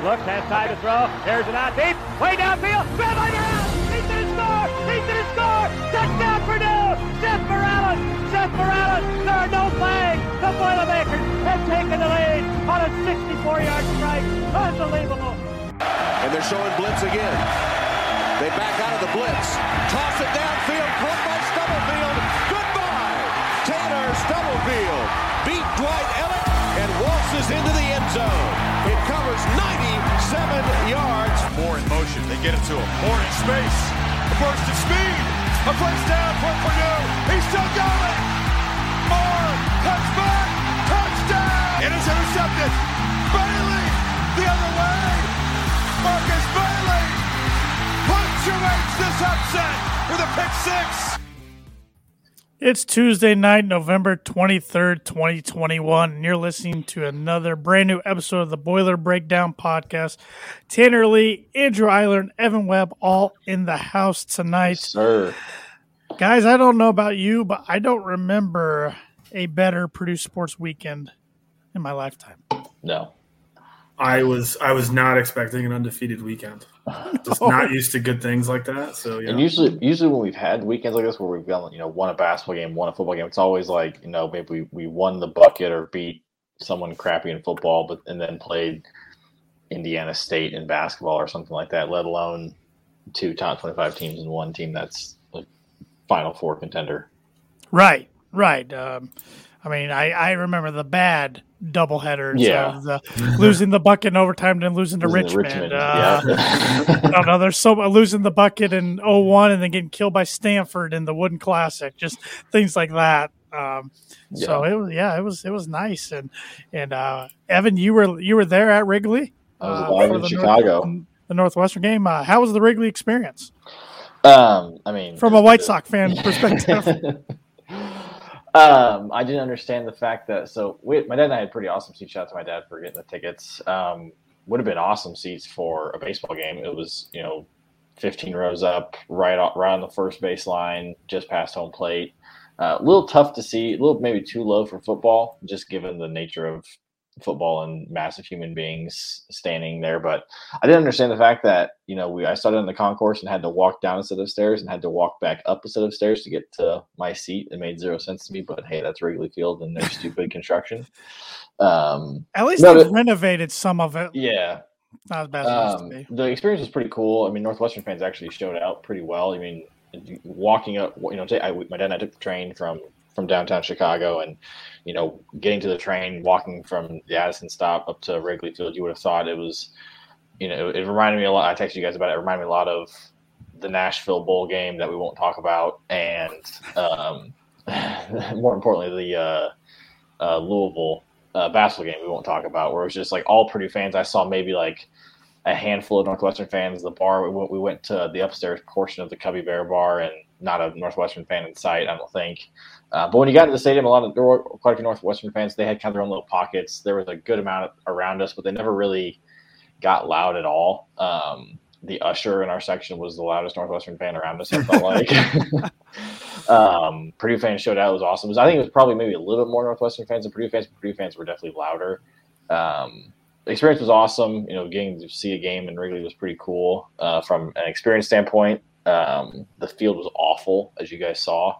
Looks, has time to throw. There's an out deep. Way downfield. Grab by Morales. He's going to score. He's going to score. Touchdown Purdue. Seth Morales. Seth Morales. There are no flags. The Boilermakers have taken the lead on a 64-yard strike. Unbelievable. And they're showing blitz again. They back out of the blitz. Toss it downfield. Caught by Stubblefield. Goodbye. Taylor Stubblefield beat Dwight Elliott and waltzes into the end zone. Covers 97 yards. Moore in motion. They get it to him. Moore in space. A burst of speed. A first down for Purdue. He's still going. Moore cuts back. Touchdown. It is intercepted. Bailey the other way. Markus Bailey punctuates this upset with a pick six. It's Tuesday night, November 23rd, 2021, and you're listening to another brand new episode of the Boiler Breakdown Podcast. Tanner Lee, Andrew Eiler, and Evan Webb all in the house tonight. Sir. Guys, I don't know about you, but I don't remember a better Purdue sports weekend in my lifetime. No. I was I was not expecting an undefeated weekend. Just not used to good things like that. So yeah. And usually, usually when we've had weekends like this where we've gone, you know, won a basketball game, won a football game, it's always like, you know, maybe we, we won the bucket or beat someone crappy in football, but and then played Indiana State in basketball or something like that. Let alone two top twenty-five teams and one team that's a Final Four contender. Right, right. Um, I mean, I, I remember the bad doubleheaders Yeah. of the losing the bucket in overtime and losing to Losing to Richmond. Richmond, Uh, yeah. I don't know. There's so losing the bucket in 01 and then getting killed by Stanford in the Wooden Classic, just things like that. Um, So it was, yeah, it was, it was nice. And, and, uh, Evan, you were, you were there at Wrigley. I was uh, in the Chicago. North, the Northwestern game. Uh, how was the Wrigley experience Um, I mean, from a White Sox fan perspective? um, I didn't understand the fact that so we, my dad and I had pretty awesome seats. Shout out to my dad for getting the tickets. Um, would have been awesome seats for a baseball game. It was you know, 15 rows up, right on, right on the first baseline, just past home plate. Uh, a little tough to see, a little maybe too low for football, just given the nature of football and massive human beings standing there. But I didn't understand the fact that you know we I started in the concourse and had to walk down a set of stairs and had to walk back up a set of stairs to get to my seat. It made zero sense to me, but hey, that's Wrigley Field and their stupid construction. Um, At least No, they've renovated some of it. yeah, Not as bad as it um, to be. the experience was pretty cool. I mean, Northwestern fans actually showed out pretty well. I mean, walking up, you know, I, my dad and I took the train from from downtown Chicago, and you know, getting to the train, walking from the Addison stop up to Wrigley Field, you would have thought it was, you know, it reminded me a lot. I texted you guys about it. It reminded me a lot of the Nashville Bowl game that we won't talk about, and um, more importantly, the uh, uh, Louisville uh, basketball game we won't talk about, where it was just like all Purdue fans. I saw maybe like a handful of Northwestern fans. The bar we went, we went to the upstairs portion of the Cubby Bear bar, and not a Northwestern fan in sight. I don't think. Uh, but when you got to the stadium, a lot of there were quite a few Northwestern fans. They had kind of their own little pockets. There was a good amount around us, but they never really got loud at all. Um, the usher in our section was the loudest Northwestern fan around us. I felt like. um, Purdue fans showed out. It was awesome. It was- I think it was probably maybe a little bit more Northwestern fans than Purdue fans. But Purdue fans were definitely louder. Um, the experience was awesome. You know, getting to see a game in Wrigley was pretty cool uh, from an experience standpoint. Um, the field was awful, as you guys saw.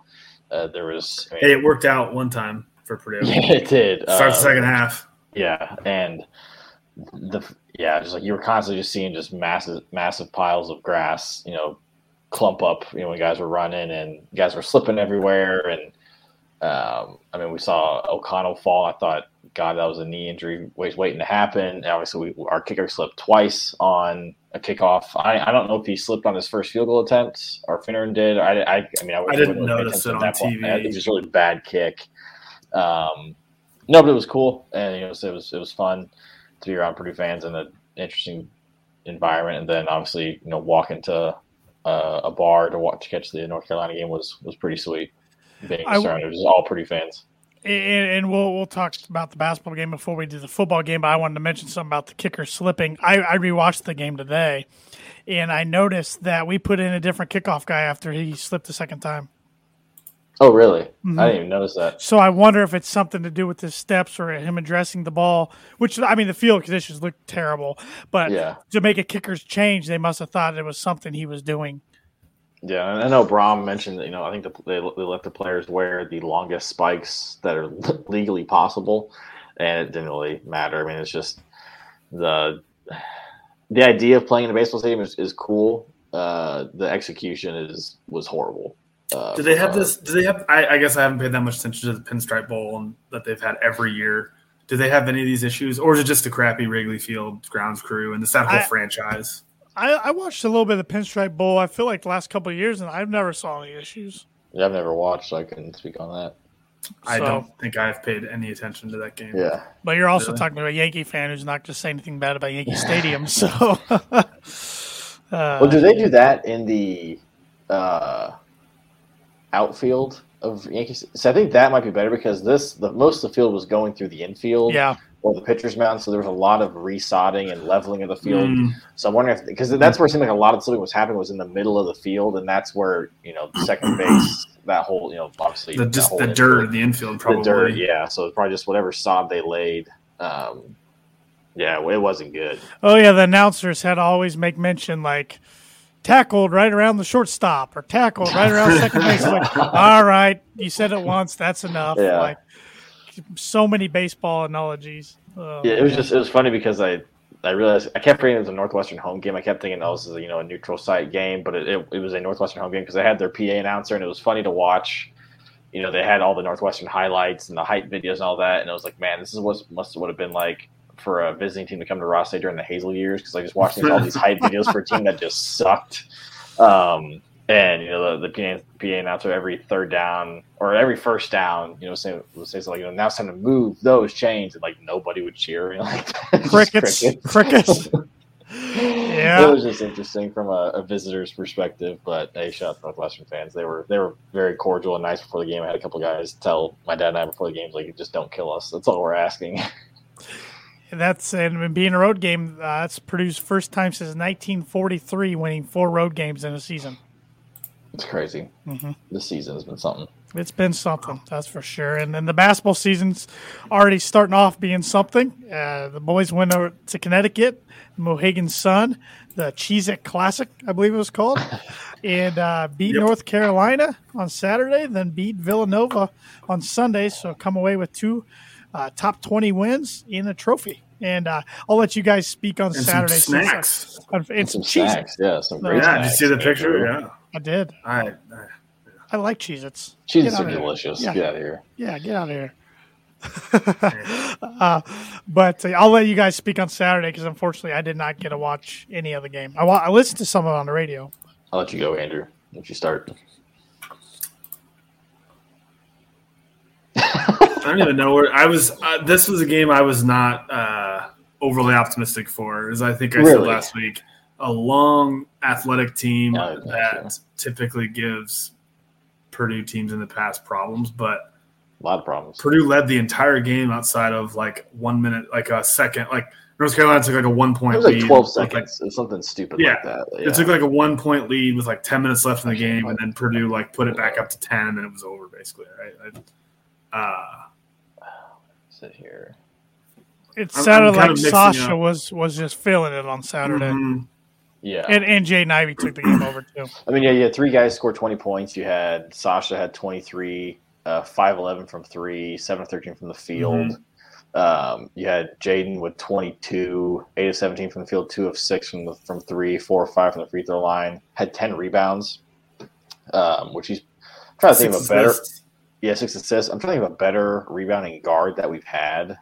Uh, there was, I mean, Hey, it worked out one time for Purdue. yeah, it did. Start the Uh, second half. yeah, and the yeah, just like you were constantly just seeing just massive massive piles of grass, you know, clump up, you know, when guys were running and guys were slipping everywhere and um, I mean, we saw O'Connell fall. I thought, God, that was a knee injury was waiting to happen. And obviously, we, our kicker slipped twice on a kickoff. I, I don't know if he slipped on his first field goal attempt or Fineran did. I, I, I mean, I, I didn't notice it on that point. TV. It was just a really bad kick. Um, no, but it was cool, and you know, so it was it was fun to be around Purdue fans in an interesting environment, and then obviously, you know, walking to uh, a bar to watch to catch the North Carolina game was was pretty sweet. Being I w- surrounded, it was all Purdue fans. And, we'll we'll talk about the basketball game before we do the football game. But I wanted to mention something about the kicker slipping. I, I rewatched the game today, and I noticed that we put in a different kickoff guy after he slipped the second time. Oh, really? Mhm. I didn't even notice that. So I wonder if it's something to do with his steps or him addressing the ball. Which I mean, the field conditions look terrible, but Yeah. to make a kicker's change, they must have thought it was something he was doing. Yeah, and I know Brohm mentioned that you know I think the, they, they let the players wear the longest spikes that are legally possible, and it didn't really matter. I mean, it's just the the idea of playing in a baseball stadium is, is cool. Uh, the execution is was horrible. Uh, Do they have a- this? Do they have? I, I guess I haven't paid that much attention to the Pinstripe Bowl and that they've had every year. Do they have any of these issues, or is it just a crappy Wrigley Field grounds crew and it's that whole I- franchise? I, I watched a little bit of the Pinstripe Bowl. I feel like the last couple of years, and I've never saw any issues. Yeah, I've never watched, so I couldn't speak on that. I So- don't think I've paid any attention to that game. Yeah, But you're also Really? talking about a Yankee fan who's not just saying anything bad about Yankee Stadium. So, uh, well, do they do that in the uh, outfield of Yankees? So I think that might be better because this the most of the field was going through the infield. yeah, or the pitcher's mound, so there was a lot of resodding and leveling of the field. Mm, So I'm wondering if because that's where it seemed like a lot of something was happening was in the middle of the field, and that's where you know second base, that whole you know obviously the just the infield- dirt in the infield, the probably. dirt, yeah. So it's probably just whatever sod they laid. Um, yeah, it wasn't good. oh yeah, the announcers had to always make mention like tackled right around the shortstop or tackled right around second base. Like, all right, you said it once, that's enough. Yeah. Like so many baseball analogies. Oh, Yeah, it was man. just it was funny because I I realized I kept thinking it was a Northwestern home game. I kept thinking, oh, this is a, you know a neutral site game, but it, it, it was a Northwestern home game because they had their PA announcer and it was funny to watch. You know, they had all the Northwestern highlights and the hype videos and all that, and it was like, man, this is what must would have been like for a visiting team to come to Ross-Ade during the Hazell years because I just watched these, all these hype videos for a team that just sucked. Um, and you know the, the PA, PA announcer every third down or every first down, you know, say would say something like, you know, now it's time to move those chains, and like nobody would cheer. You know, like just crickets, crickets. Yeah, it was just interesting from a, a visitor's perspective. But hey, shout out to Northwestern fans. They were they were very cordial and nice before the game. I had a couple guys tell my dad and I before the games like, just don't kill us. That's all we're asking. that's and being a road game. Uh, that's Purdue's first time since 1943 winning four road games in a season. It's crazy. Mm-hmm. This season has been something. It's been something, that's for sure. And then the basketball season's already starting off being something. Uh, the boys went over to Connecticut, Mohegan Sun, the Cheez It Classic, I believe it was called, and uh, beat Yep. North Carolina on Saturday, then beat Villanova on Sunday. So come away with two uh, top 20 wins in a trophy. And uh, I'll let you guys speak on And some Saturday. since I- snacks. and, and Some some Cheez snacks, yeah, some great Yeah, snacks. did you see the picture? Yeah, I did. I, I I like Cheez Its. Cheeses are delicious. Yeah. Get out of here. Yeah, get out of here. uh, but uh, I'll let you guys speak on Saturday because unfortunately I did not get to watch any of the game. I, wa- I listened to some of it on the radio. I'll let you go, Andrew. Let you start. I don't even know where I was. Uh, this was a game I was not uh, overly optimistic for, as I think I said last week. A long athletic team Yeah, that gotcha. typically gives Purdue teams in the past problems, but A lot of problems. Purdue led the entire game outside of like one minute, like a second. Like North Carolina took like a one It point was like lead. 12 with, like, seconds. It's something stupid Yeah. like that. It took like a one point lead with like 10 minutes left in the game, and then Purdue like put it back up to 10, and then it was over basically. Right? I, uh, sit here. It I'm- sounded I'm like Sasha up. was was just feeling it on Saturday, mhm. Yeah. and and Jay Ivey took the game over too. I mean, yeah, you had three guys score 20 points. You had Sasha had 23, uh, 5'11 from three, 7 of 13 from the field. Um, you had Jaden with 22, 8 of 17 from the field, 2 of 6 from the, from three, 4 or 5 from the free throw line. Had 10 rebounds, um, which he's I'm trying to think of a better. assists. Yeah, six assists. I'm trying to think of a better rebounding guard that we've had.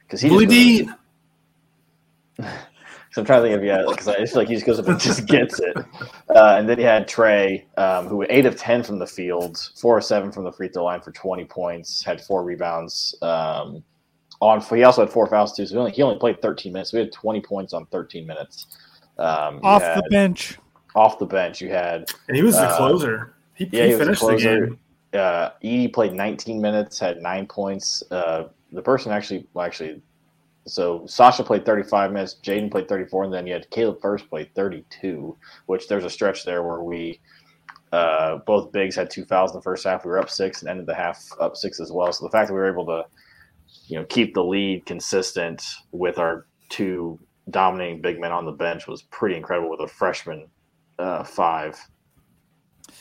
Because he Willie just Dean. So I'm trying to think of yeah, because I just feel like he just goes up and just gets it. Uh, and then he had Trey, um, who eight of ten from the field, four of seven from the free throw line for 20 points, had four rebounds. Um, on he also had four fouls too, so he only, he only played 13 minutes. We had 20 points on 13 minutes. Um, Off had- the bench, off the bench, you had And he was the Uh, closer. He, yeah, he he was a finished the game. uh, Edey played 19 minutes, had nine points. Uh, the person actually, well, actually, so Sasha played 35 minutes, Jaden played 34, and then you had Caleb Furst played 32. Which there's a stretch there where we Uh, both bigs had two fouls in the first half. We were up six and ended the half up six as well. So the fact that we were able to, you know, keep the lead consistent with our two dominating big men on the bench was pretty incredible with a freshman uh, five.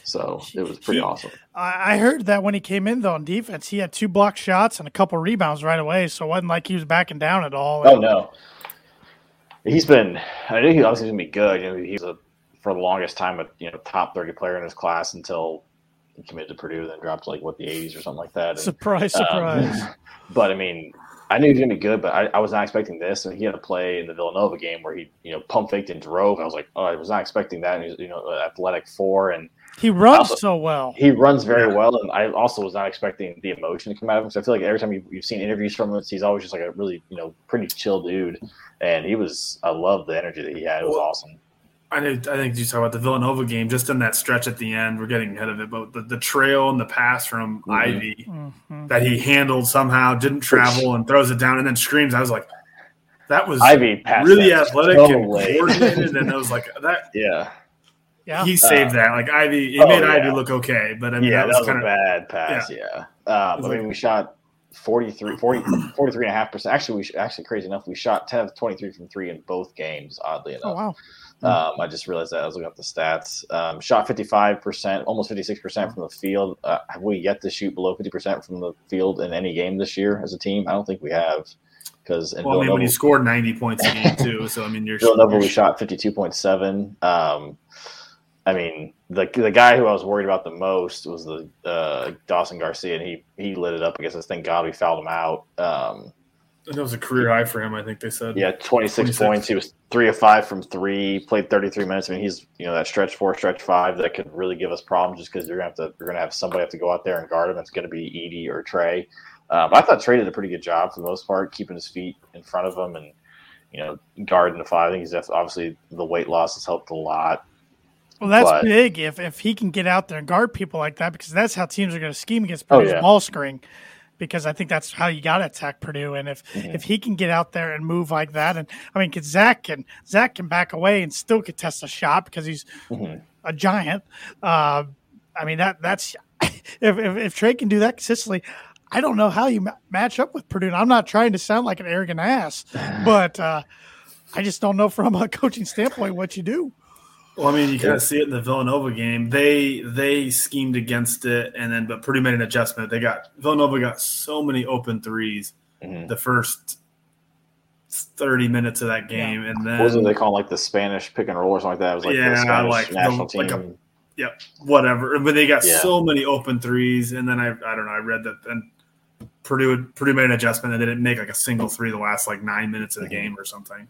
So it was pretty He- awesome. I heard that when he came in though on defense, he had two blocked shots and a couple rebounds right away. So it wasn't like he was backing down at all. Oh no, he's been. I knew he obviously going to be good. You know, he was a for the longest time a you know top thirty player in his class until he committed to Purdue, and then dropped to like what the eighties or something like that. And, Surprise, um, surprise. but I mean, I knew he was going to be good, but I, I was not expecting this. And he had a play in the Villanova game where he you know pump faked and drove. And I was like, oh, I was not expecting that. And he's you know athletic four and he runs also- so well. he runs very well, and I also was not expecting the emotion to come out of him. So I feel like every time you, you've seen interviews from him, he's always just like a really, you know, pretty chill dude. And he was, I love the energy that he had. It was Well, awesome. I did, I think you talk about the Villanova game, just in that stretch at the end. We're getting ahead of it, but the, the trail and the pass from Mhm. Ivey Mhm. that he handled somehow, didn't travel, and throws it down, and then screams. I was like, that was Ivey really athletic so and late. coordinated, and I was like, that Yeah, Yeah. he saved that. Like Ivey, he Oh, made yeah. Ivey look okay, but I mean, yeah, that was kind a of bad pass. Yeah, Um, was I mean, we shot 43, 40, 43 and a half percent. Actually, we sh- actually crazy enough, we shot ten of twenty three from three in both games. Oddly enough, oh wow. Um, I just realized that I was looking up the stats. Um, shot 55%, almost 56% from the field. Uh, have we yet to shoot below 50% from the field in any game this year as a team? I don't think we have. Because in well, I mean, when you scored ninety points a game too, so I mean, you're, Villanova you're we shot 52.7. Um, I mean, the the guy who I was worried about the most was the uh, Dawson Garcia, and he he lit it up against us. Thank God we fouled him out. Um, That was a career high for him, I think they said. Yeah, 26, 26. points. He was three of five from three. Played thirty three minutes. I mean, he's you know that stretch four, stretch five that could really give us problems just because you're gonna have to you're gonna have somebody have to go out there and guard him. It's gonna be Edey or Trey. Um, I thought Trey did a pretty good job for the most part, keeping his feet in front of him and you know guarding the five. I think he's obviously the weight loss has helped a lot. Well, that's But- big if if he can get out there and guard people like that because that's how teams are going to scheme against Oh, Purdue's yeah. ball screen. Because I think that's how you got to attack Purdue, and if Mm-hmm. if he can get out there and move like that, and I mean, 'cause Zach can Zach can back away and still contest a shot because he's Mhm. a giant. Uh, I mean that that's if, if if Trey can do that consistently, I don't know how you ma- match up with Purdue. And I'm not trying to sound like an arrogant ass, but uh, I just don't know from a coaching standpoint what you do. Well, I mean, you kind of see it in the Villanova game. They they schemed against it, and then but Purdue made an adjustment. They got Villanova got so many open 3s Mhm. the first thirty minutes of that game, and then was it they call like the Spanish pick and roll or something like that? It was like Yeah, the Spanish like the- national team. like a- whatever. But they got Yeah. so many open threes, and then I I don't know. I read that then Purdue Purdue made an adjustment and they didn't make like a single three the last like nine minutes of the Mhm. game or something.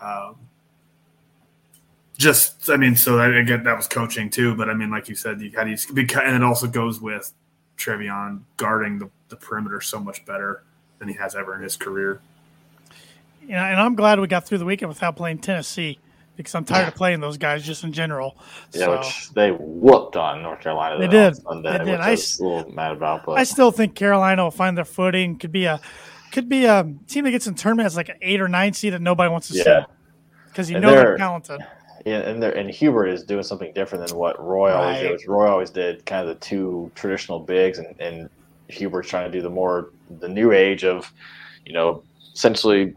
Um, just I mean, so that, again that was coaching too. But I mean, like you said, you got to because and it also goes with Trevion guarding the, the perimeter so much better than he has ever in his career. You know, and I'm glad we got through the weekend without playing Tennessee because I'm tired of playing those guys just in general. Yeah, so which they whooped on North Carolina. They did. on Sunday, They did. which I I was s- a little mad about. But I still think Carolina will find their footing. Could be a could be a team that gets in tournament as like an eight or nine seed that nobody wants to Yeah. see because you And know they're they're- talented. Yeah, and there and Hubert is doing something different than what Roy always Right. did. Roy always did kind of the two traditional bigs, and, and Hubert's trying to do the more the new age of, you know, essentially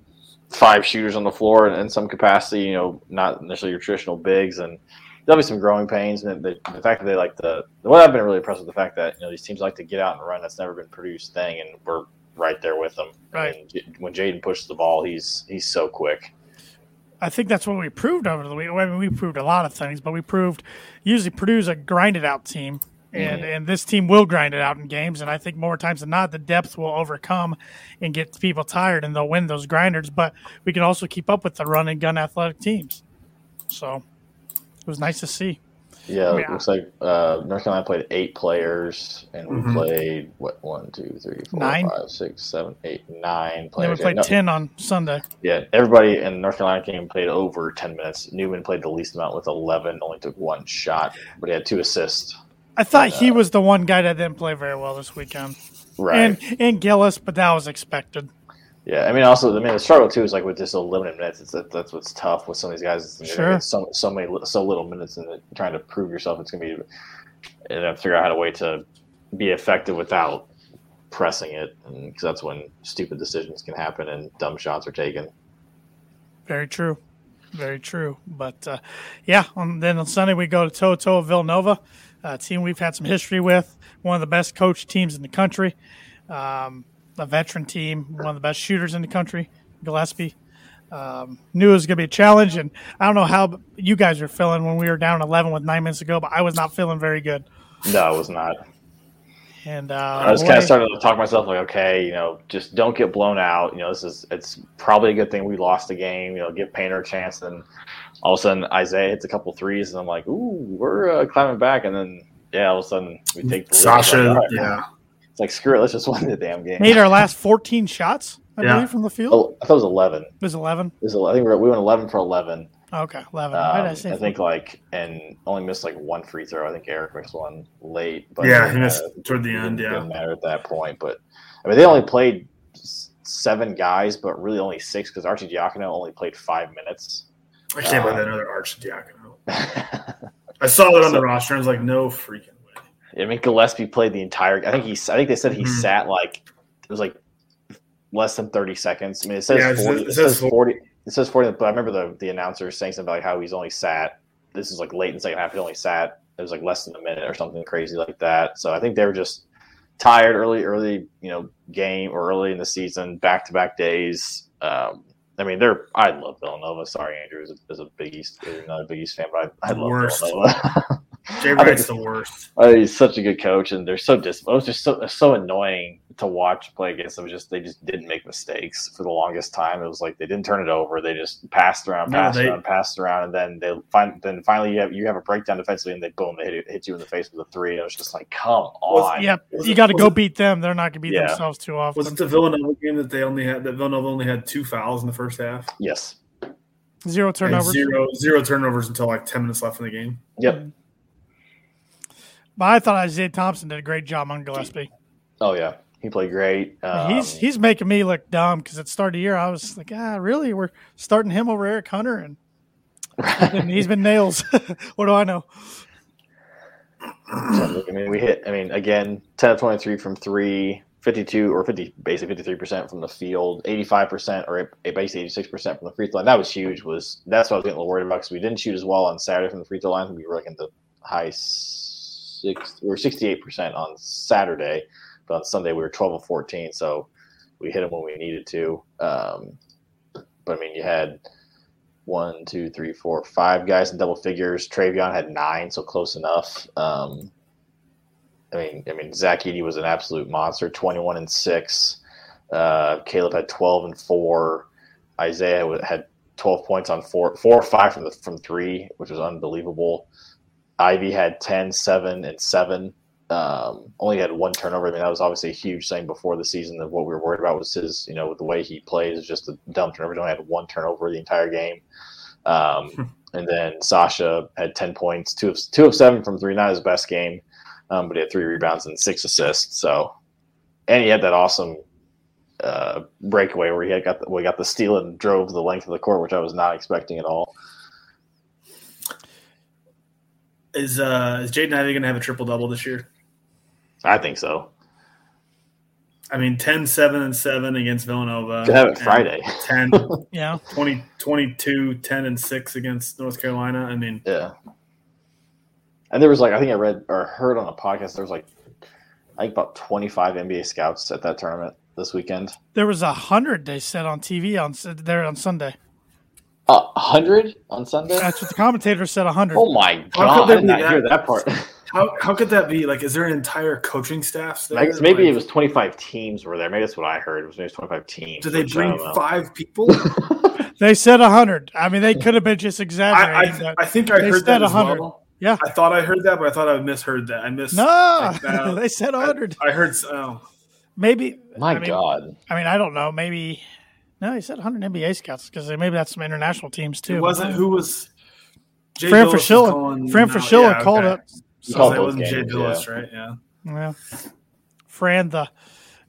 five shooters on the floor in, in some capacity. You know, not necessarily your traditional bigs, and there'll be some growing pains. And the, the fact that they like the what I've been really impressed with the fact that you know these teams like to get out and run. That's never been Purdue's thing, and we're right there with them. Right. And when Jaden pushes the ball, he's he's so quick. I think that's what we proved over the week. I mean, we proved a lot of things, but we proved usually Purdue's a grinded out team, and and this team will grind it out in games. And I think more times than not, the depth will overcome and get people tired, and they'll win those grinders. But we can also keep up with the run and gun athletic teams. So it was nice to see. Yeah, Yeah. it looks like uh, North Carolina played eight players, and we Mhm. played what one, two, three, four, Nine. five, six, seven, eight, nine And then we players. Yeah, played no- ten on Sunday. yeah, everybody in North Carolina game played over ten minutes. Newman played the least amount with eleven, only took one shot, but he had two assists. I thought he was the one guy that didn't play very well this weekend, Right. and and Gillis, but that was expected. Yeah, I mean, also, I mean, the struggle too is like with just a limited minutes. It's that, that's what's tough with some of these guys. Is Sure. So so many so little minutes and trying to prove yourself. It's gonna be and then figure out how to way to be effective without pressing it, because that's when stupid decisions can happen and dumb shots are taken. Very true. Very true. But uh, yeah, on, then on Sunday we go to Toto Villanova, a team we've had some history with, one of the best coached teams in the country, um, a veteran team, one of the best shooters in the country, Gillespie. Um, knew it was going to be a challenge, and I don't know how you guys were feeling when we were down 11 with nine minutes to go, but I was not feeling very good. No, I was not. And uh, I was kind of starting to talk to myself like, okay, you know, just don't get blown out. You know, this is it's probably a good thing we lost the game. You know, give Painter a chance. And all of a sudden, Isaiah hits a couple threes, and I'm like, ooh, we're uh, climbing back. And then, yeah, all of a sudden, we take the lead. Sasha, like, all right, yeah. It's like screw it, let's just win the damn game. made our last 14 shots, I Yeah. believe, from the field. Oh, I thought it was 11. It was 11. It was, I think we, were, we went 11 for 11. Okay, 11. Why did I Um, say I think like and only missed like one free throw. I think Eric missed one late. But Yeah, uh, he missed toward the end. didn't, Yeah, didn't matter at that point. But I mean, they only played seven guys, but really only six because Arcidiacono only played five minutes. I can't believe Uh, another Arcidiacono. I I saw it on So- the roster. and I was like, no freaking way. mean, Gillespie played the entire. I think he. I think they said he Mhm. sat like it was like less than thirty seconds. I mean, it says Yeah, it says- forty. it says forty. It says forty. But I remember the the announcer saying something about how he's only sat. This is like late in the second half. He only sat. It was like less than a minute or something crazy like that. So I think they were just tired early, early, you know, game or early in the season, back to back days. Um, I mean, they're. I love Villanova. Sorry, Andrew, is a, as a Big East, not a Big East fan, but I, I love Worst. Villanova. Jay I think- Wright's the worst. Uh, he's such a good coach, and they're so dis. It was just so so annoying to watch play against them. Just they just didn't make mistakes for the longest time. It was like they didn't turn it over. They just passed around, No, passed they- around, passed around, and then they find. Then finally, you have you have a breakdown defensively, and they boom, they hit, hit you in the face with a three. And it was just like, come on. Yep, Was you got to go it- beat them. They're not going to beat Yeah. themselves too often. Was it the Villanova game that they only had that Villanova only had two fouls in the first half? Yes. Zero And turnovers. zero zero turnovers until like ten minutes left in the game. Yep. But I thought Isaiah Thompson did a great job on Gillespie. Oh yeah, he played great. Um, he's he's making me look dumb because at the start of the year I was like, ah, really? We're starting him over Eric Hunter, and, and he's been nails. what do I know? I mean, we hit. I mean, again, ten of twenty-three from three, 52 or fifty, basically fifty-three percent from the field, eighty-five percent or basically eighty-six percent from the free throw line. That was huge. Was that's what I was getting a little worried about because we didn't shoot as well on Saturday from the free throw line. We were like in the high we were sixty-eight percent on Saturday, but on Sunday we were twelve of fourteen. So we hit them when we needed to. Um, but I mean, you had one, two, three, four, five guys in double figures. Trevion had nine, so close enough. Um, I mean, I mean, Zach Edey was an absolute monster, twenty-one and six. Uh, Caleb had twelve and four. Isaiah had twelve points on four, four or five from the from three, which was unbelievable. Ivey had 10, 7, and seven. Um, only had one turnover. I mean, that was obviously a huge thing before the season. Of what we were worried about was his, you know, the way he plays is just a dumb turnover. He only had one turnover the entire game. Um, and then Sasha had ten points, two of two of seven from three. Not his best game, um, but he had three rebounds and six assists. So, and he had that awesome uh, breakaway where he had got the, we got the steal and drove the length of the court, which I was not expecting at all. Is uh is Jaden Ivey gonna have a triple double this year? I think so. I mean 10, 7, and 7 against Villanova. Could have it Friday. 10, Yeah, 20, 22, 10, and 6 against North Carolina. I mean, Yeah. And there was like I think I read or heard on a podcast there was like I think about twenty five NBA scouts at that tournament this weekend. there was a hundred they said on TV on there on Sunday. A hundred on Sunday. That's what the commentator said. A hundred. Oh my How god! could I did not that? hear that part. how, how could that be? Like, is there an entire coaching staff? there? I guess maybe Like, it was twenty five teams were there. Maybe that's what I heard. It was maybe twenty five teams. Did they which bring five people? They said a hundred. I mean, they could have been just I, exaggerating. I, but I think I they heard said that as 100. well. Yeah. I thought I heard that, but I thought I misheard that. I missed. no, like, uh, they said a hundred. I heard. Oh, Maybe. My I mean, god! I mean, I don't know. Maybe. No, he said 100 NBA scouts because maybe that's some international teams too. it wasn't. Who was? Jay Fran Bilas Fraschilla. Fran him. Fraschilla Yeah, called okay. it. You So called that both wasn't Jay Bilas, yeah. right? Yeah. Yeah. Fran, the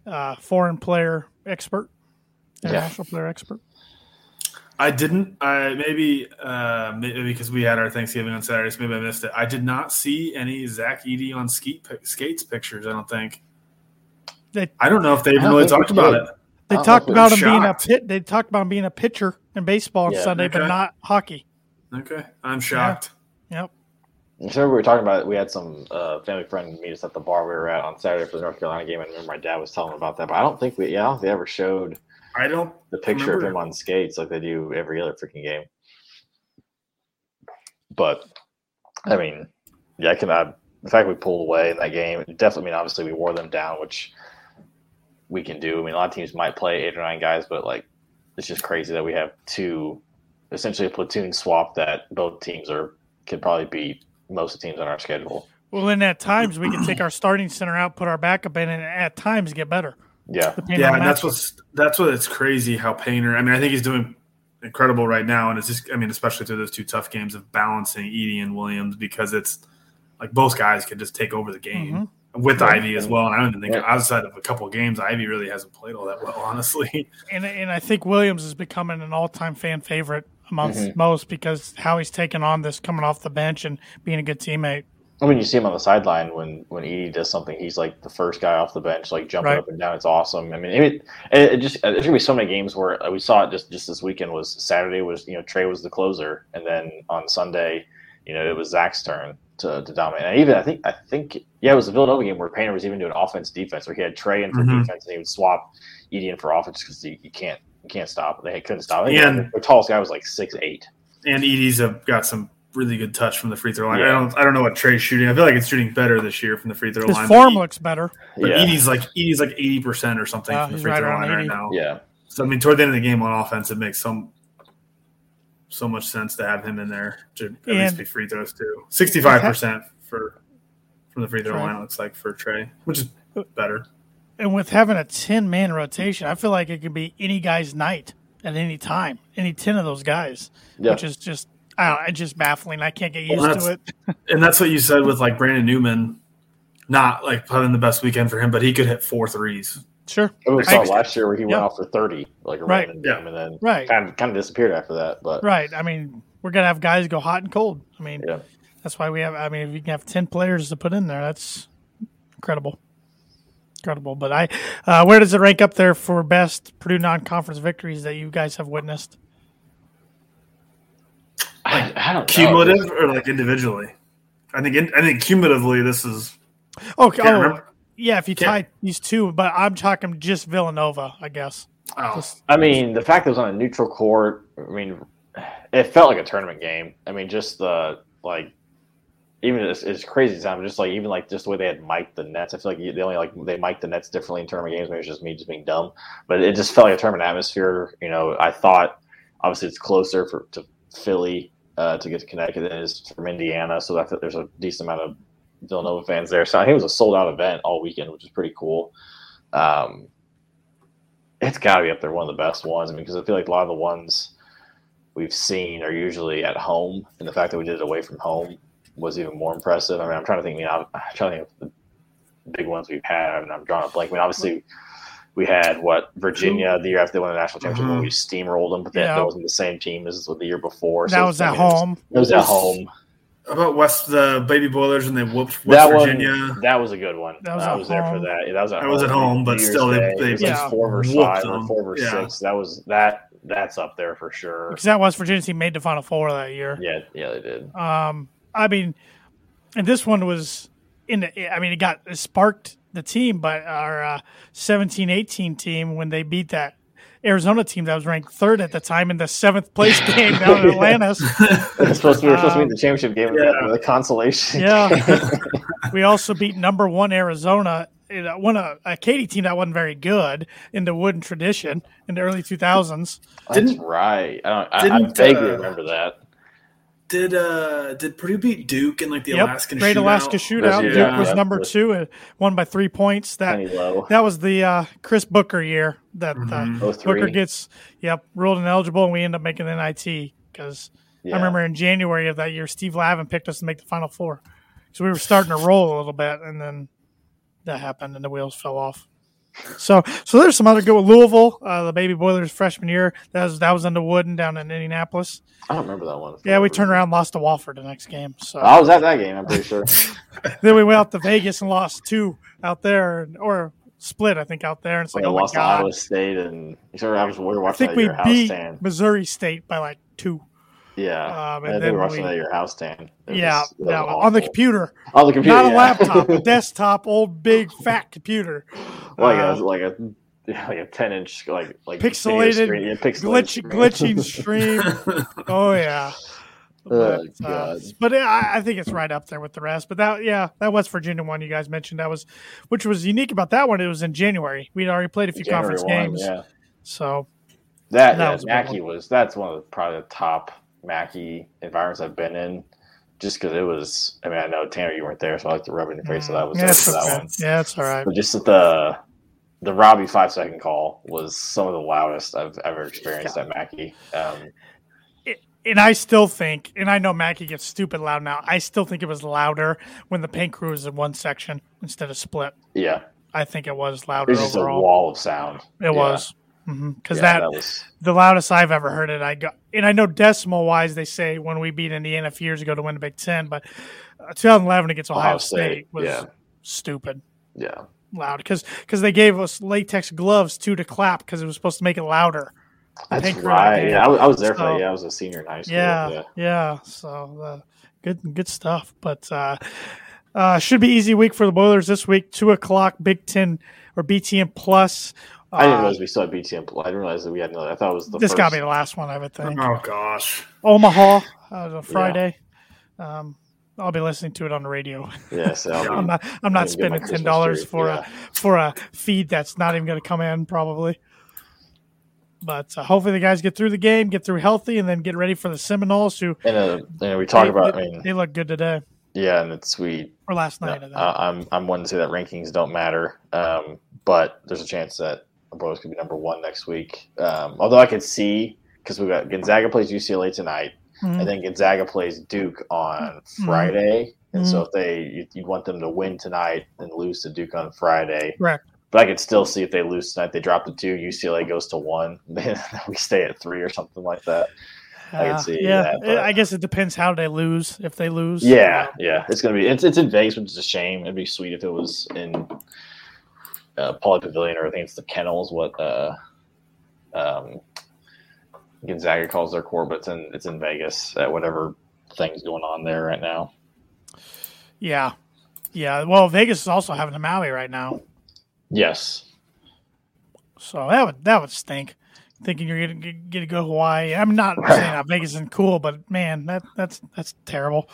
uh, foreign player expert, international player expert. I didn't. I maybe uh, maybe because we had our Thanksgiving on Saturday, so maybe I missed it. I did not see any Zach Edey on skate skates pictures. I don't think. They I don't know if they even really talked about did. it. They Oh, talked about him being a pit. They talked about him being a pitcher in baseball on Yeah. Sunday, but not hockey. Okay, I'm shocked. Yep. So we were talking about it. We had some uh, family friend meet us at the bar we were at on Saturday for the North Carolina game, and I remember my dad was telling about that. But I don't think we, yeah, I don't think they ever showed I don't. the picture of him on skates like they do every other freaking game. But I mean, yeah, I can. I, the fact we pulled away in that game, definitely. I mean, obviously we wore them down, which we can do. I mean, a lot of teams might play eight or nine guys, but like, it's just crazy that we have two, essentially a platoon swap that both teams are could probably beat most of the teams on our schedule. Well, then at times we can take our starting center out, put our backup in, and at times get better. Yeah, Yeah, and that's matchup. what's that's what it's crazy how Painter. I mean, I think he's doing incredible right now, and it's just. I mean, especially through those two tough games of balancing Edey and Williams because it's like both guys could just take over the game mm-hmm. With Yeah. Ivey as well. And I don't even think Yeah. outside of a couple of games, Ivey really hasn't played all that well, honestly. and and I think Williams is becoming an all time fan favorite amongst Mm-hmm. most because how he's taken on this coming off the bench and being a good teammate. I mean, you see him on the sideline when when Edey does something. He's like the first guy off the bench, like jumping Right. up and down. It's awesome. I mean, it, it, it just there's gonna be so many games where uh, we saw it just just this weekend. Was Saturday was you know Trey was the closer, and then on Sunday, you know it was Zach's turn to, to dominate. And even I think I think yeah, it was the Villanova game where Painter was even doing offense defense, where he had Trey in for Mhm. defense and he would swap Edey in for offense because you, you can't you can't stop. They couldn't stop. I think And- the tallest guy was like six eight. and Edey's have got some really good touch from the free throw line. I don't I don't know what Trey's shooting. I feel like it's shooting better this year from the free throw His line. form but, looks better. but Yeah, Edey's like Edey's like eighty percent or something Yeah, from the free right throw around line right now. yeah. So I mean, toward the end of the game on offense, it makes some so much sense to have him in there to at least be free throws too. Sixty five percent for from the free throw Trey. line. It looks like for Trey, which is uh, better. And with having a 10 man rotation, I feel like it could be any guy's night at any time, any 10 of those guys, Yeah. which is just, I don't know, it's just baffling. I can't get used Well, to it. And that's what you said with like Brandon Newman, not like having the best weekend for him, but he could hit four threes. Sure. We saw ex- last year where he Yeah. went off for thirty, like a Right. random Yeah. game, and then Right. kind of kind of disappeared after that. But Right. I mean, we're going to have guys go hot and cold. I mean, yeah, that's why we have, I mean, if you can have 10 players to put in there, that's incredible. Incredible. But I, uh, where does it rank up there for best Purdue non conference victories that you guys have witnessed? I, I don't know. Cumulative or like individually? I think in, I think cumulatively this is Okay. Oh, remember. Yeah. If you Can't- tie these two, but I'm talking just Villanova, I guess. oh, Just- I mean, the fact that it was on a neutral court. I mean, it felt like a tournament game. I mean, just the like, even as, as crazy as I'm just like even like just the way they had mic'd the nets. I feel like they only like they mic'd the nets differently in tournament games. Maybe it's just me just being dumb, but it just felt like a tournament atmosphere. You know, I thought obviously it's closer for to Philly uh, to get to Connecticut than it is from Indiana, so I thought there's a decent amount of Villanova fans there. So I think it was a sold out event all weekend, which is pretty cool. Um, it's got to be up there, one of the best ones. I mean, because I feel like a lot of the ones we've seen are usually at home, and the fact that we did it away from home was even more impressive. I mean, I'm trying to think. I mean, I'm, I'm trying to think of the big ones we've had. I mean, I'm drawing a blank. I mean, obviously. We had what Virginia the year after they won the national championship when Mhm. we steamrolled them, but that, Yeah. that wasn't the same team as the year before. that so was I at mean, it was- home. It was at home. About West the Baby Boilers and they whooped West that Virginia. one, that was a good one. That was I at was there for that. Yeah, that was at That was at home, but New Year's still they- Day. they it was like four versus whooped five or four versus Yeah. six. That was that. That's up there for sure. Because that West Virginia team made the Final Four that year. Yeah, yeah, they did. Um, I mean, and this one was in the, I mean, it got it sparked the team, but our uh, 17 18 team, when they beat that Arizona team that was ranked third at the time in the seventh place game down in Atlantis, It's supposed to, we were supposed to be in Um, the championship game, yeah. the consolation. Yeah. we also beat number one Arizona. It uh, won a, a Katy team that wasn't very good in the wooden tradition in the early 2000s. that's Didn't- right. I, don't, I, I didn't, vaguely uh, remember that. Did uh did Purdue beat Duke in like the Yep, Alaskan Great shootout? Alaska Shootout. Yeah, Duke was yeah. number two and won by three points. That that was the uh, Chris Booker year that uh, Mhm. Oh, three. Booker gets yep ruled ineligible, and we end up making the NIT because Yeah. I remember in January of that year, Steve Lavin picked us to make the Final Four, so we were starting to roll a little bit, and then that happened, and the wheels fell off. So, so there's some other good Louisville, uh, the Baby Boilers freshman year. That was that was under Wooden down in Indianapolis. I don't remember that one. Yeah, we turned around, and lost to Wofford the next game. So I was at that game. I'm pretty sure. then we went out to Vegas and lost two out there, or split, I think, out there. And it's like, Like I oh my lost to god, Iowa State, and you sort of I was we were I think we beat stand. Missouri State by like two. Yeah, um, and then we were watching we- at your house stand. It yeah, was- was on the computer, on the computer, not a laptop, a desktop, old big fat computer. like Uh, a like a like a ten inch like like Pixelated, screen. Yeah, pixelated glitch, glitching stream. Oh yeah. But, uh, but I, I think it's right up there with the rest. But that, yeah, that West Virginia one you guys mentioned that was, which was unique about that one. It was in January. We'd already played a few January conference 1, games, Yeah, so that, That yeah, was Mackey was that's one of the, probably the top Mackey environments I've been in. Just because it was, I mean, I know Tanner, you weren't there, so I like to rub it in your face. So that was yeah, for that okay. one. Yeah, it's all right. But just that the the Robbie five second call was some of the loudest I've ever experienced at Mackey. Um, And I still think, and I know Mackey gets stupid loud now. I still think it was louder when the paint crew was in one section instead of split. yeah, I think it was it louder was just a overall. wall of sound. It was because Yeah, that, was the loudest I've ever heard it. I got, and I know decimal wise, they say when we beat Indiana a few years ago to win the Big Ten, but uh, 2011 against Ohio, Ohio State, State, was yeah. stupid yeah. loud because because they gave us latex gloves too to clap because it was supposed to make it louder. That's right. Yeah, I, was- I was there for that. Yeah, I was a senior in high school. Yeah, yeah. So uh, good, good stuff. But uh, uh, should be easy week for the Boilers this week. Two o'clock, Big Ten or BTN plus. I didn't Uh, realize we still had BTN. I didn't realize that we had another. I thought it was the this first. got to be the last one, I would think. Oh gosh. Omaha, uh, on Friday. Um, I'll be listening to it on the radio. Yeah, so I'll be- I'm not. I'm not I'll get spending ten dollars for yeah. a for a feed that's not even going to come in probably. But uh, hopefully the guys get through the game, get through healthy, and then get ready for the Seminoles. Who and uh, you know, we talk they, about. they, I mean, they look good today yeah, and it's we. or last night. I, I'm I'm one to say that rankings don't matter, um, but there's a chance that the Boilers could be number one next week. Um, although I could see because we got Gonzaga plays UCLA tonight, Mhm. and then Gonzaga plays Duke on Mhm. Friday. And so if they you, you'd want them to win tonight and lose to Duke on Friday, Correct. But I could still see if they lose tonight, they drop to two, UCLA goes to one, then we stay at three or something like that. I can Uh, see yeah, that, I guess it depends how they lose. If they lose, Yeah, yeah, it's gonna be. It's it's in Vegas, which is a shame. It'd be sweet if it was in uh, Pauley Pavilion or I think it's the Kennels. What uh, um, Gonzaga calls their core, but it's in it's in Vegas at whatever thing's going on there right now. yeah, yeah. Well, Vegas is also having a Maui right now, Yes, so that would that would stink. Thinking you're gonna get, get to go to Hawaii. I'm not Right. saying that Vegas isn't cool, but man, that that's that's terrible.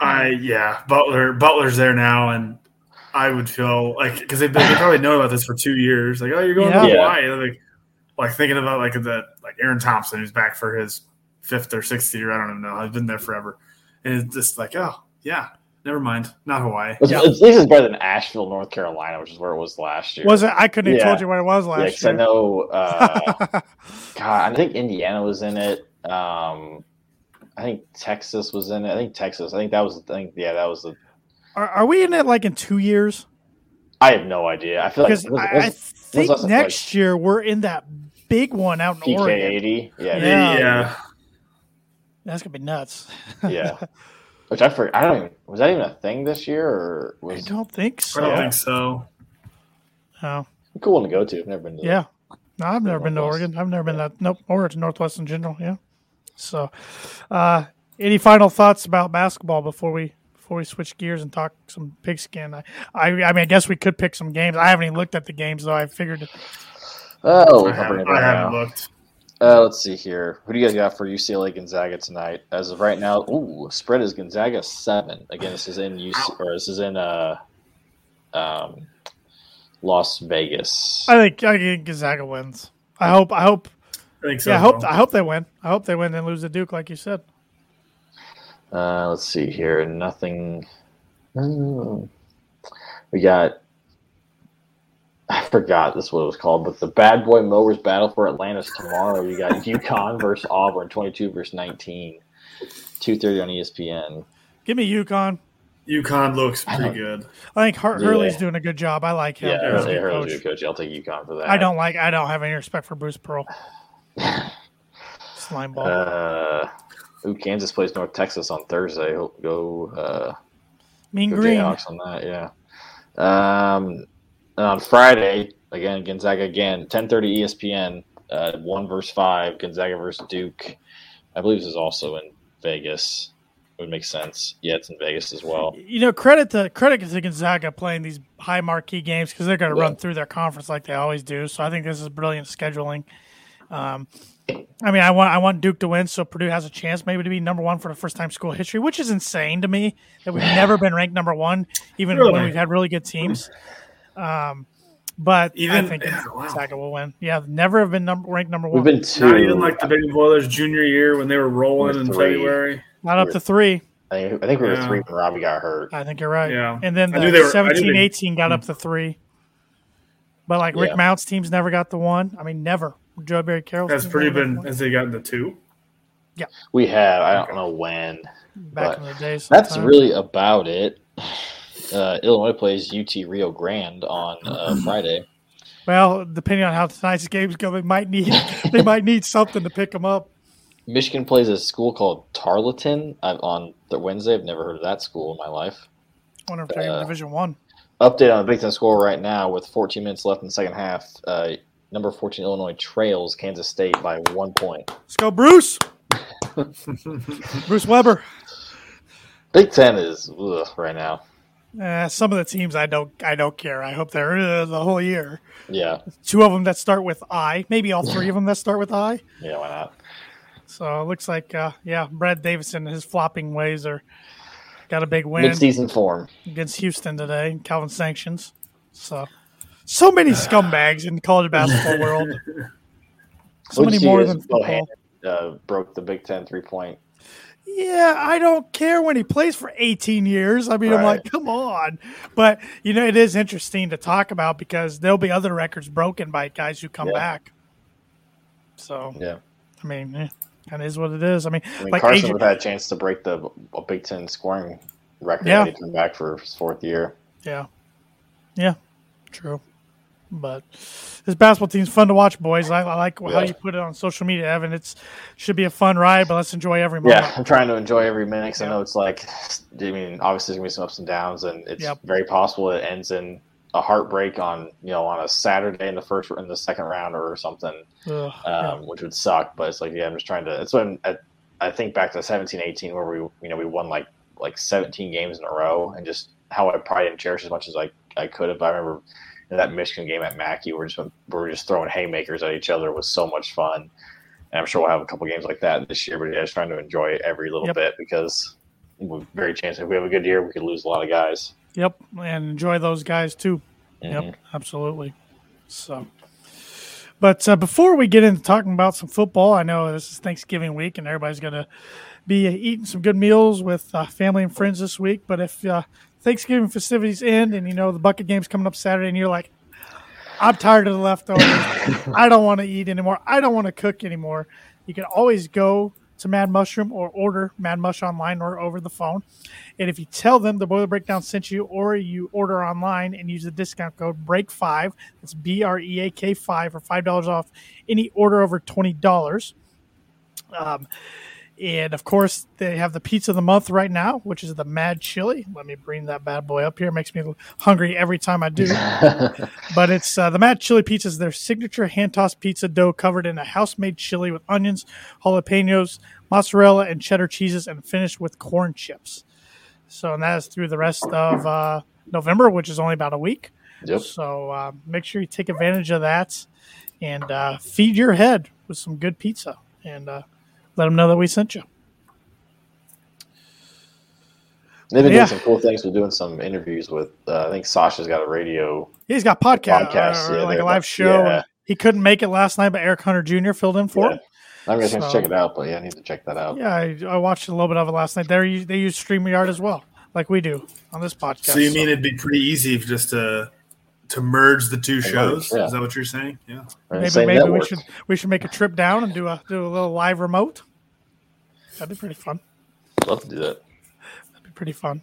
I yeah, Butler Butler's there now, and I would feel like because they, they probably know about this for two years. Like, oh, you're going Yeah. to Yeah. Hawaii. Like, like thinking about like the like Aaron Thompson, who's back for his fifth or sixth year. I don't even know. I've been there forever, and it's just like, oh yeah, never mind, not Hawaii. It's- Yeah. it's- at least it's better than Asheville, North Carolina, which is where it was last year. Was it? I couldn't have Yeah. told you what it was Yeah, last 'cause I know. Uh, God, I think Indiana was in it. Um, I think Texas was in it. I think Texas. I think that was the thing. Yeah, that was the. Are, are we in it like in two years? I have no idea. I feel like Because was- I, I was- think like- next year we're in that big one out in PK Oregon. eighty. Yeah, Yeah. yeah. That's gonna be nuts. yeah. Which I forgot. I don't even. Was that even a thing this year, or was, I don't think so. I don't Yeah. think so. No. it a cool one to go to? I've never been to. Yeah. No, I've never been to Oregon. I've never been to nope, or to Northwest in general. Yeah. So, uh, any final thoughts about basketball before we before we switch gears and talk some pigskin? I, I, I mean, I guess we could pick some games. I haven't even looked at the games though. I figured. Oh, I haven't, I haven't looked. Uh, let's see here. Who do you guys got for UCLA Gonzaga tonight? As of right now, ooh, spread is Gonzaga seven. Again, this is in UC, or this is in uh, um, Las Vegas. I think I think Gonzaga wins. I hope. I hope. I think so. Yeah, I hope. I hope they win. I hope they win and lose to Duke, like you said. Uh, let's see here. Nothing. We got. I forgot this is what it was called, but the Bad Boy Mowers Battle for Atlantis tomorrow. You got UConn versus Auburn, twenty-two versus nineteen, two thirty on ESPN. Give me UConn. UConn looks pretty good. I think Hur- Yeah. Hurley's doing a good job. I like him. Yeah, He's a good Hurley's a coach. coach. I'll take UConn for that. I don't like. I don't have any respect for Bruce Pearl. Slime ball. Uh, ooh, Kansas plays North Texas on Thursday. Go, uh, mean go Green. Jayhawks on that. Yeah. Um, and on Friday again, Gonzaga again, ten thirty ESPN. Uh, one versus five, Gonzaga versus Duke. I believe this is also in Vegas. It would make sense. Yeah, it's in Vegas as well. You know, credit to credit to Gonzaga playing these high marquee games because they're going to Yeah. run through their conference like they always do. So I think this is brilliant scheduling. Um, I mean, I want I want Duke to win, so Purdue has a chance maybe to be number one for the first time in school history, which is insane to me that we've never been ranked number one, even when we've had really good teams. Um, but I Even- think yeah, wow. Gonzaga will win. Yeah, never have been number, ranked number one. We've been two. Not even like the Big Boilers junior year when they were rolling in February. Not up to three. I think, I think we were Yeah. three when Robbie got hurt. I think you're right. Yeah. And then I knew the they were- I knew 17 they- 18 got up to three. But like Rick Yeah. Mount's teams never got the one. I mean, never. Joe Barry Carroll. Has pretty been as they got the two. Yeah, We have. I don't know when. back in the days. That's really about it. Uh, Illinois plays UT Rio Grande on uh, Friday. well. Depending on how tonight's games go, they might need they might need something to pick them up. Michigan plays a school called Tarleton uh, on the Wednesday. I've never heard of that school in my life. I wonder if they're in Uh, Division One. Update on the Big Ten score right now with 14 minutes left in the second half. Number 14 Illinois trails Kansas State by one point. Let's go, Bruce. Bruce Weber. Big Ten is ugh, right now. Uh, some of the teams I don't I don't care. I hope they're uh, the whole year. Yeah, Two of them that start with I, maybe all three of them that start with I. yeah, why not? So it looks like uh, yeah, Brad Davison and his flopping ways are got a big win. Mid-season form. against Houston today. Kelvin Sampson. So, so many scumbags in the college basketball world. So many more than football. Uh, broke the Big Ten three-point. Yeah, I don't care when he plays for 18 years. I mean, I'm like, come on. But you know, it is interesting to talk about because there'll be other records broken by guys who come Yeah. back. So, Yeah, I mean, eh, of is what it is. I mean, I mean like Carsen would have had a chance to break the Big Ten scoring record Yeah. when he came back for his fourth year. Yeah. Yeah. True. But this basketball team's fun to watch, boys. I, I like how you put it on social media, Evan. It's should be a fun ride, but let's enjoy every moment. Yeah, I'm trying to enjoy every minute because I know it's like, I mean, obviously there's gonna be some ups and downs, and it's Yep. very possible it ends in a heartbreak on you know on a Saturday in the first in the second round or something, Ugh, um, which would suck. But it's like, yeah, I'm just trying to. It's when I, I think back to 17, 18, where we you know we won like like 17 games in a row, and just how I probably didn't cherish as much as I I could have. I remember that Michigan game at Mackey, we're just we were just throwing haymakers at each other. It was so much fun. And I'm sure we'll have a couple games like that this year, but yeah, just trying to enjoy every little Yep. bit because we're very chance if we have a good year, we could lose a lot of guys. Yep, and enjoy those guys too. Mhm. Yep, absolutely. So, but uh, before we get into talking about some football, I know this is Thanksgiving week, and everybody's gonna be eating some good meals with uh, family and friends this week. But if uh, Thanksgiving festivities end, and you know the bucket game's coming up Saturday, and you're like, I'm tired of the leftovers. I don't want to eat anymore. I don't want to cook anymore. You can always go to Mad Mushroom or order Mad Mush online or over the phone. And if you tell them the Boiler Breakdown sent you, or you order online and use the discount code BREAK5, that's B R E A K 5 or $5 off any order over $20. Um, and of course, they have the pizza of the month right now, which is the Mad Chili. Let me bring that bad boy up here. It makes me hungry every time I do. but it's uh, the Mad Chili Pizza is their signature hand tossed pizza dough covered in a house made chili with onions, jalapenos, mozzarella, and cheddar cheeses, and finished with corn chips. So, and that is through the rest of uh, November, which is only about a week. Yep. So, uh, make sure you take advantage of that and uh, feed your head with some good pizza and uh, let them know that we sent you. They've been Yeah. doing some cool things We're doing some interviews with. Uh, I think Sasha's got a radio. He's got podcast, Podcasts, or yeah, like a live show. yeah. He couldn't make it last night, but Eric Hunter Jr. filled in for Yeah. him. I'm gonna to So- check it out, but yeah, I need to check that out. Yeah, I, I watched a little bit of it last night. They they use StreamYard as well, like we do on this podcast. So you mean it'd be pretty easy just to to merge the two shows? yeah. Is that what you're saying? Yeah. Maybe same maybe we should we should make a trip down and do a do a little live remote. That'd be pretty fun. love to do that. That'd be pretty fun.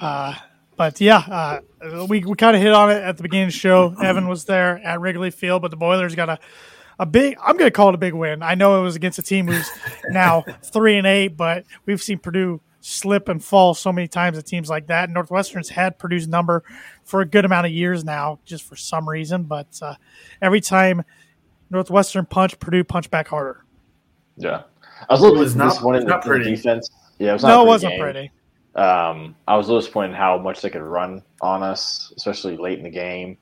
Uh, but yeah, uh, we, we kind of hit on it at the beginning of the show. Evan was there at Wrigley Field, but the Boilers got a, a big, I'm going to call it a big win. I know it was against a team who's now three and eight, but we've seen Purdue slip and fall so many times at teams like that. Northwestern's had Purdue's number for a good amount of years now, just for some reason. But uh, every time Northwestern punch, Purdue punch back harder. Yeah, I was a little It was disappointed in the- in the pretty. defense. Yeah, it was not No, it wasn't game. pretty. Um, I was a little disappointed in how much they could run on us, especially late in the game.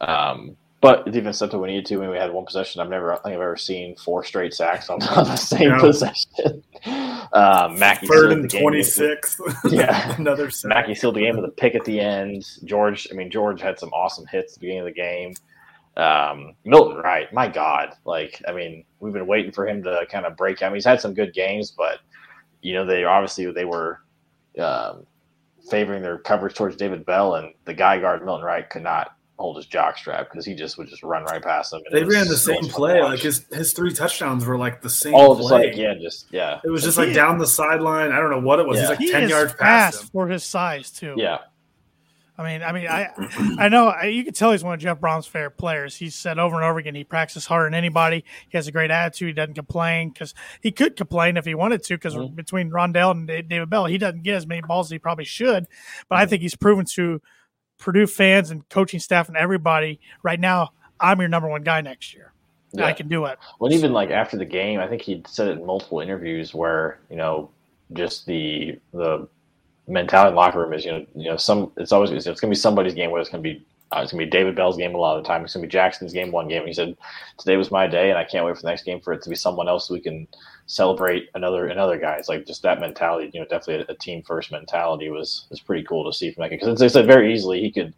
Um, but the defense stepped up when we needed to. When we had one possession, I've never, I think I've ever seen four straight sacks on, on the same Yeah. possession. Um, Mackey Third and the game with- Yeah. another sack. Mackey sealed the game with a pick at the end. George, I mean, George had some awesome hits at the beginning of the game. Um, Milton Wright, my God, like, I mean, we've been waiting for him to kind of break out. I mean, he's had some good games, but you know, they obviously they were um, favoring their coverage towards David Bell, and the guy guard Milton Wright could not hold his jock strap because he just would just run right past them. They ran the same much fun to play. Like his his three touchdowns were like the same all just play. like yeah, just yeah, It was just He- like down the sideline. I don't know what it was. Yeah. He's like He ten is yards past him. for his size too. yeah. I mean, I mean, I, I know I, you can tell he's one of Jeff Brohm's favorite players. He's said over and over again he practices harder than anybody. He has a great attitude. He doesn't complain because he could complain if he wanted to. Because Mhm. between Rondale and David Bell, he doesn't get as many balls as he probably should. But Mm-hmm. I think he's proven to Purdue fans and coaching staff and everybody right now. I'm your number one guy next year. Yeah. I can do it. Well, even like after the game, I think he said it in multiple interviews where you know just the the mentality in the locker room is you know you know some it's always it's, going to be somebody's game where it's going to be uh, it's going to be David Bell's game a lot of the time. It's going to be Jackson's game one game. He said today was my day, and I can't wait for the next game for it to be someone else so we can celebrate another another guy. It's like just that mentality. You know, definitely a, a team first mentality was was pretty cool to see from that because as they said very easily he could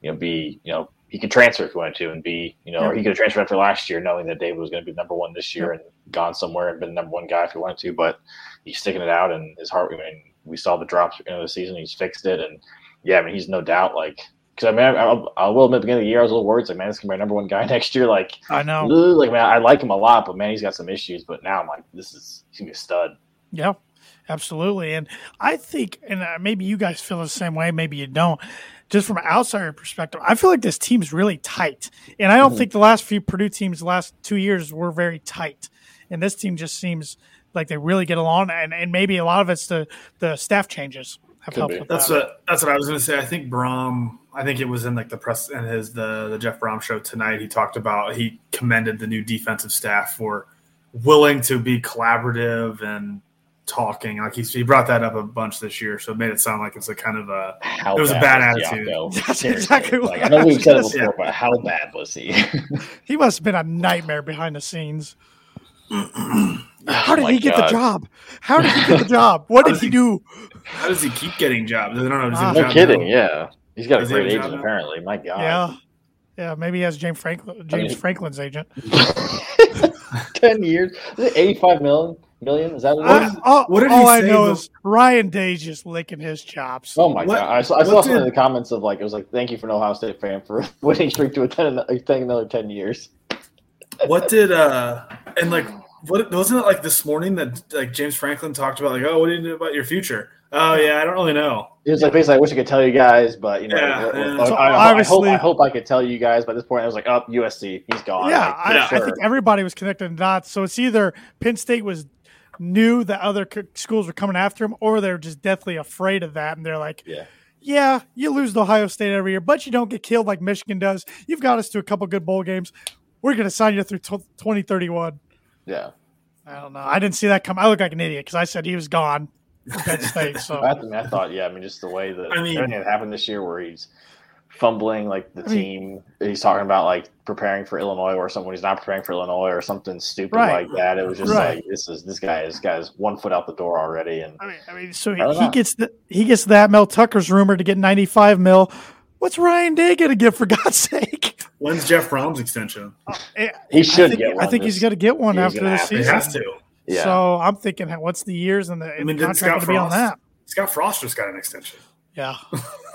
you know be you know he could transfer if he wanted to and be you know or he could have transferred after last year knowing that David was going to be number one this year and gone somewhere and been number one guy if he wanted to but he's sticking it out and his heart I mean we saw the drops at the end of the season he's fixed it and yeah I mean he's no doubt like because I mean I, I, I will admit at the beginning of the year I was a little worried like man this can be my number one guy next year like I know. like man I like him a lot but man he's got some issues but now I'm like this is he's gonna be a stud Yeah, absolutely. And I think, and uh, maybe you guys feel the same way, maybe you don't. Just from an outsider perspective, I feel like this team's really tight. And I don't Mm-hmm. think the last few Purdue teams, the last two years, were very tight. And this team just seems like they really get along. And, and maybe a lot of it's the, the staff changes have helped with That's that. what that's what I was going to say. I think Brohm. I think it was in like the press and his the the Jeff Brohm show tonight. He talked about he commended the new defensive staff for willing to be collaborative and talking. Like he's, he brought that up a bunch this year, so it made it sound like it's a kind of a how It was a bad attitude. Diaco? That's Seriously. exactly what like, I know we've was said it before say. but how bad was he He must have been a nightmare behind the scenes. How Oh did my he get the job? How did he get the job? What did he he- do? How does he keep getting jobs? I don't know. Does he have a Ah. No job kidding. now? Yeah, he's got a Does he great a job agent now? apparently. My God. Yeah. Yeah, maybe he has James Franklin, James mean- Franklin's agent. Ten years. Is it eighty-five million? Million? Is that what I, all what did he all I know though? is Ryan Day's just licking his chops. Oh my What- god! I saw, I saw what some in the comments of like it was like thank you for an Ohio State fan for winning streak to a ten, another ten years. What did uh and like what wasn't it like this morning that like James Franklin talked about like oh what do you do about your future? Oh yeah, I don't really know. It was like basically I wish I could tell you guys, but you know, Yeah, I, yeah. I- So I- I hope, obviously- I hope I could tell you guys. By this point, I was like, oh, up USC, he's gone. yeah, Like, I, for I think everybody was connecting the dots. So it's either Penn State was knew that other schools were coming after him, or they're just deathly afraid of that, and they're like, Yeah. yeah, you lose to Ohio State every year, but you don't get killed like Michigan does. You've got us to a couple good bowl games. We're going to sign you through tw 2031. yeah. I don't know. I didn't see that come. I look like an idiot because I said he was gone from Penn State. So I, mean, I thought, yeah, I mean, just the way that I mean- everything that happened this year, where he's fumbling like the I mean- team, he's talking about like preparing for Illinois or something when he's not preparing for Illinois or something stupid Right. like that. It was just Right. like this is this guy is guy's one foot out the door already, and I mean, I mean, so don't he gets the, he gets that Mel Tucker's rumor to get 95 mil. What's Ryan Day going to get for God's sake? When's Jeff Brohm's extension? Eh, he should I think, get one. I think he's going to get one after gonna this have to. He season. has to. Yeah. So I'm thinking, what's the years and the, I and mean, the did contract going to be on that? Scott Frost just got an extension. Yeah.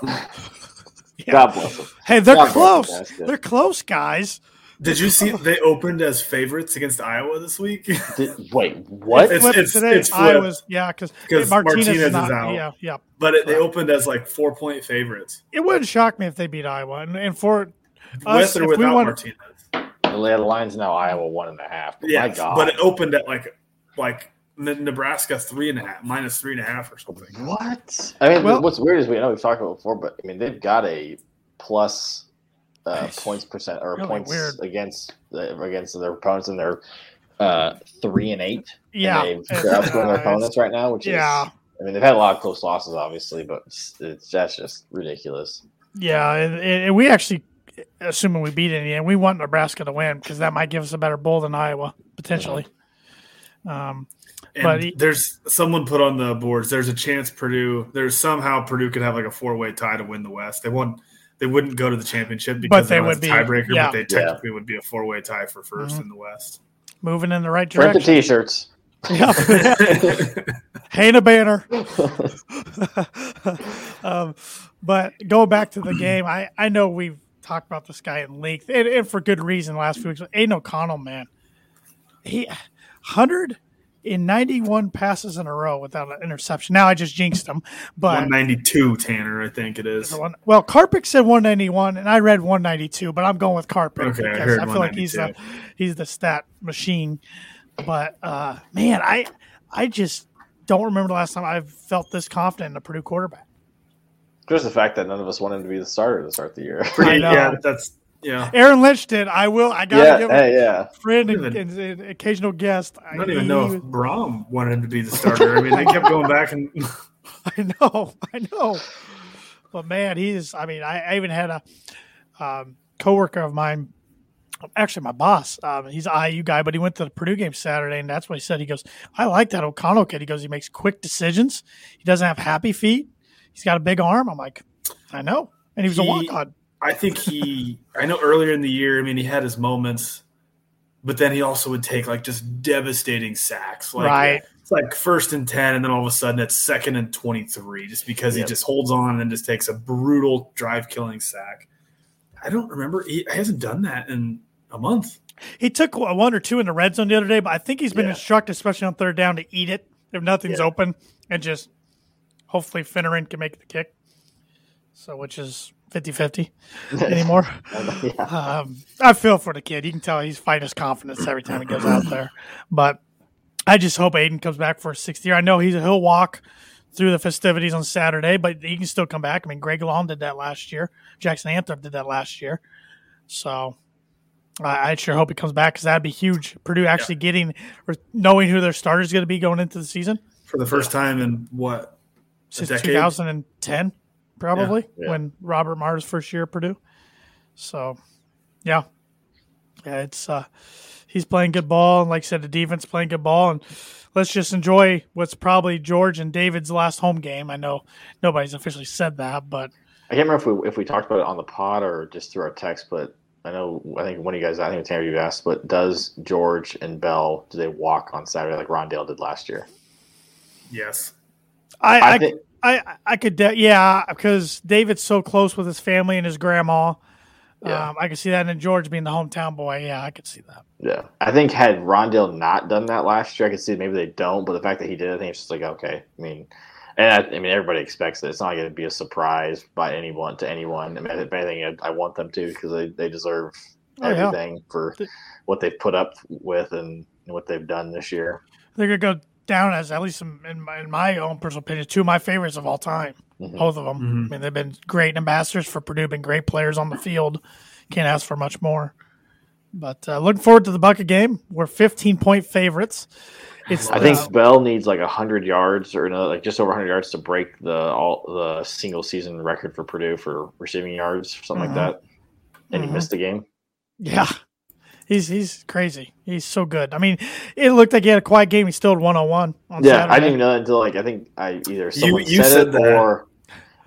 God bless him. Hey, they're God close. him. They're close, guys. Did you see they opened as favorites against Iowa this week? Did, wait, what? It's- Flipped it's- today. it's. Iowa's yeah, because 'Cause Martinez, Martinez is is out. Yeah, yeah. but it, they opened as like four point favorites It wouldn't shock me if they beat Iowa, and, and for us, with or if we without Martinez. the line's now Iowa one and a half. Yeah, but it opened at like like N- Nebraska three and a half, minus three and a half or something. What? I mean, Well- what's weird is we I know we've talked about it before, but I mean they've got a plus uh, points percent or Really points weird. against the, against their opponents, and they're uh, three and eight. yeah, and they've, they're outscoring their uh, opponents right now, which yeah. is. I mean, they've had a lot of close losses, obviously, but it's, it's that's just ridiculous. Yeah, and, and we actually, assuming we beat Indiana, we want Nebraska to win because that might give us a better bowl than Iowa potentially. Um, And But he- there's someone put on the boards. There's a chance Purdue. There's somehow Purdue could have like a four way tie to win the West. They won't. They wouldn't go to the championship because they they would would be be- tiebreaker, yeah. but they Yeah. technically would be a four way tie for 1st Mhm. in the West. moving in the right direction. Print the direction. T-shirts. Yeah. Hang a banner. um, but going back to the game, I, I know we've talked about this guy in length, and, and for good reason. The last few weeks, Aidan O'Connell, man, he hundred in ninety one passes in a row without an interception. Now I just jinxed him, but 192, Tanner, I think it is. One, well, Karpik said 191, and I read 192, but I'm going with Karpik Okay, I because heard I, feel like he's the he's the stat machine. But uh, man, I I just don't remember the last time I've felt this confident in a Purdue quarterback. Just the fact that none of us wanted to be the starter to start the year. I. Yeah, that's yeah. Aaron Lynch did. I will. I gotta yeah, give hey, him yeah. friend and, Even- and, and occasional guest. I don't even he know was- if Brohm wanted him to be the starter. I mean, they kept going back and I know, I know. But man, he's. I mean, I, I even had a um, coworker of mine, actually my boss. Um, he's an IU guy, but he went to the Purdue game Saturday, and that's what he said. He goes, "I like that O'Connell kid." He goes, "He makes quick decisions. He doesn't have happy feet. He's got a big arm." I'm like, "I know," and he was a walk on. I think he. I know earlier in the year. I mean, he had his moments, but then he also would take like just devastating sacks. Like, Right. It's like first and ten, and then all of a sudden it's second and twenty-three, just because Yep. he just holds on and then just takes a brutal drive-killing sack. I don't remember. He, he hasn't done that in a month. He took one or two in the red zone the other day, but I think he's been Yeah. instructed, especially on third down, to eat it if nothing's Yeah. open, and just hopefully Fineran can make the kick. So, which is 50-50 anymore. yeah. Um, I feel for the kid. You can tell he's fighting his confidence every time he goes out there. But I just hope Aidan comes back for a sixth year. I know he's he'll walk through the festivities on Saturday, but he can still come back. I mean, Greg Long did that last year. Jackson Anthrop did that last year. So I, I sure hope he comes back because that'd be huge. Purdue actually getting or knowing who their starter is going to be going into the season for the first time in what? since 2010, probably Yeah. when Robert Marve's first year at Purdue. So, yeah, yeah, it's uh, he's playing good ball, and like I said, the defense playing good ball, and let's just enjoy what's probably George and David's last home game. I know nobody's officially said that, but I can't remember if we if we talked about it on the pod or just through our text, but I know I think one of you guys, I think Tanner, you asked, but does George and Bell do they walk on Saturday like Rondale did last year? Yes. I I I, think- I, I could de- yeah because David's so close with his family and his grandma. Yeah. Um, I could see that, and then George being the hometown boy, yeah, I could see that. Yeah, I think had Rondale not done that last year, I could see maybe they don't. But the fact that he did, I think it's just like okay. I mean, and I, I mean everybody expects it. It's not going to be a surprise by anyone to anyone. I mean, if anything, I, I want them to because they, they deserve Oh, yeah. everything for what they've put up with and what they've done this year. They're gonna go down as at least in, in, my, in my own personal opinion, two of my favorites of all time. Mhm. Both of them. Mhm. I mean, they've been great ambassadors for Purdue, been great players on the field. Can't ask for much more. But uh, looking forward to the bucket game. We're 15 point favorites. It's I think uh, Bell needs like hundred yards or no, like just over hundred yards to break the all the single season record for Purdue for receiving yards, or something like that. And he missed the game. yeah, he's he's crazy. He's so good. I mean, it looked like he had a quiet game. He still had 101 on one. Yeah, Saturday. I didn't even know that until like I think I either someone you said, said it that. or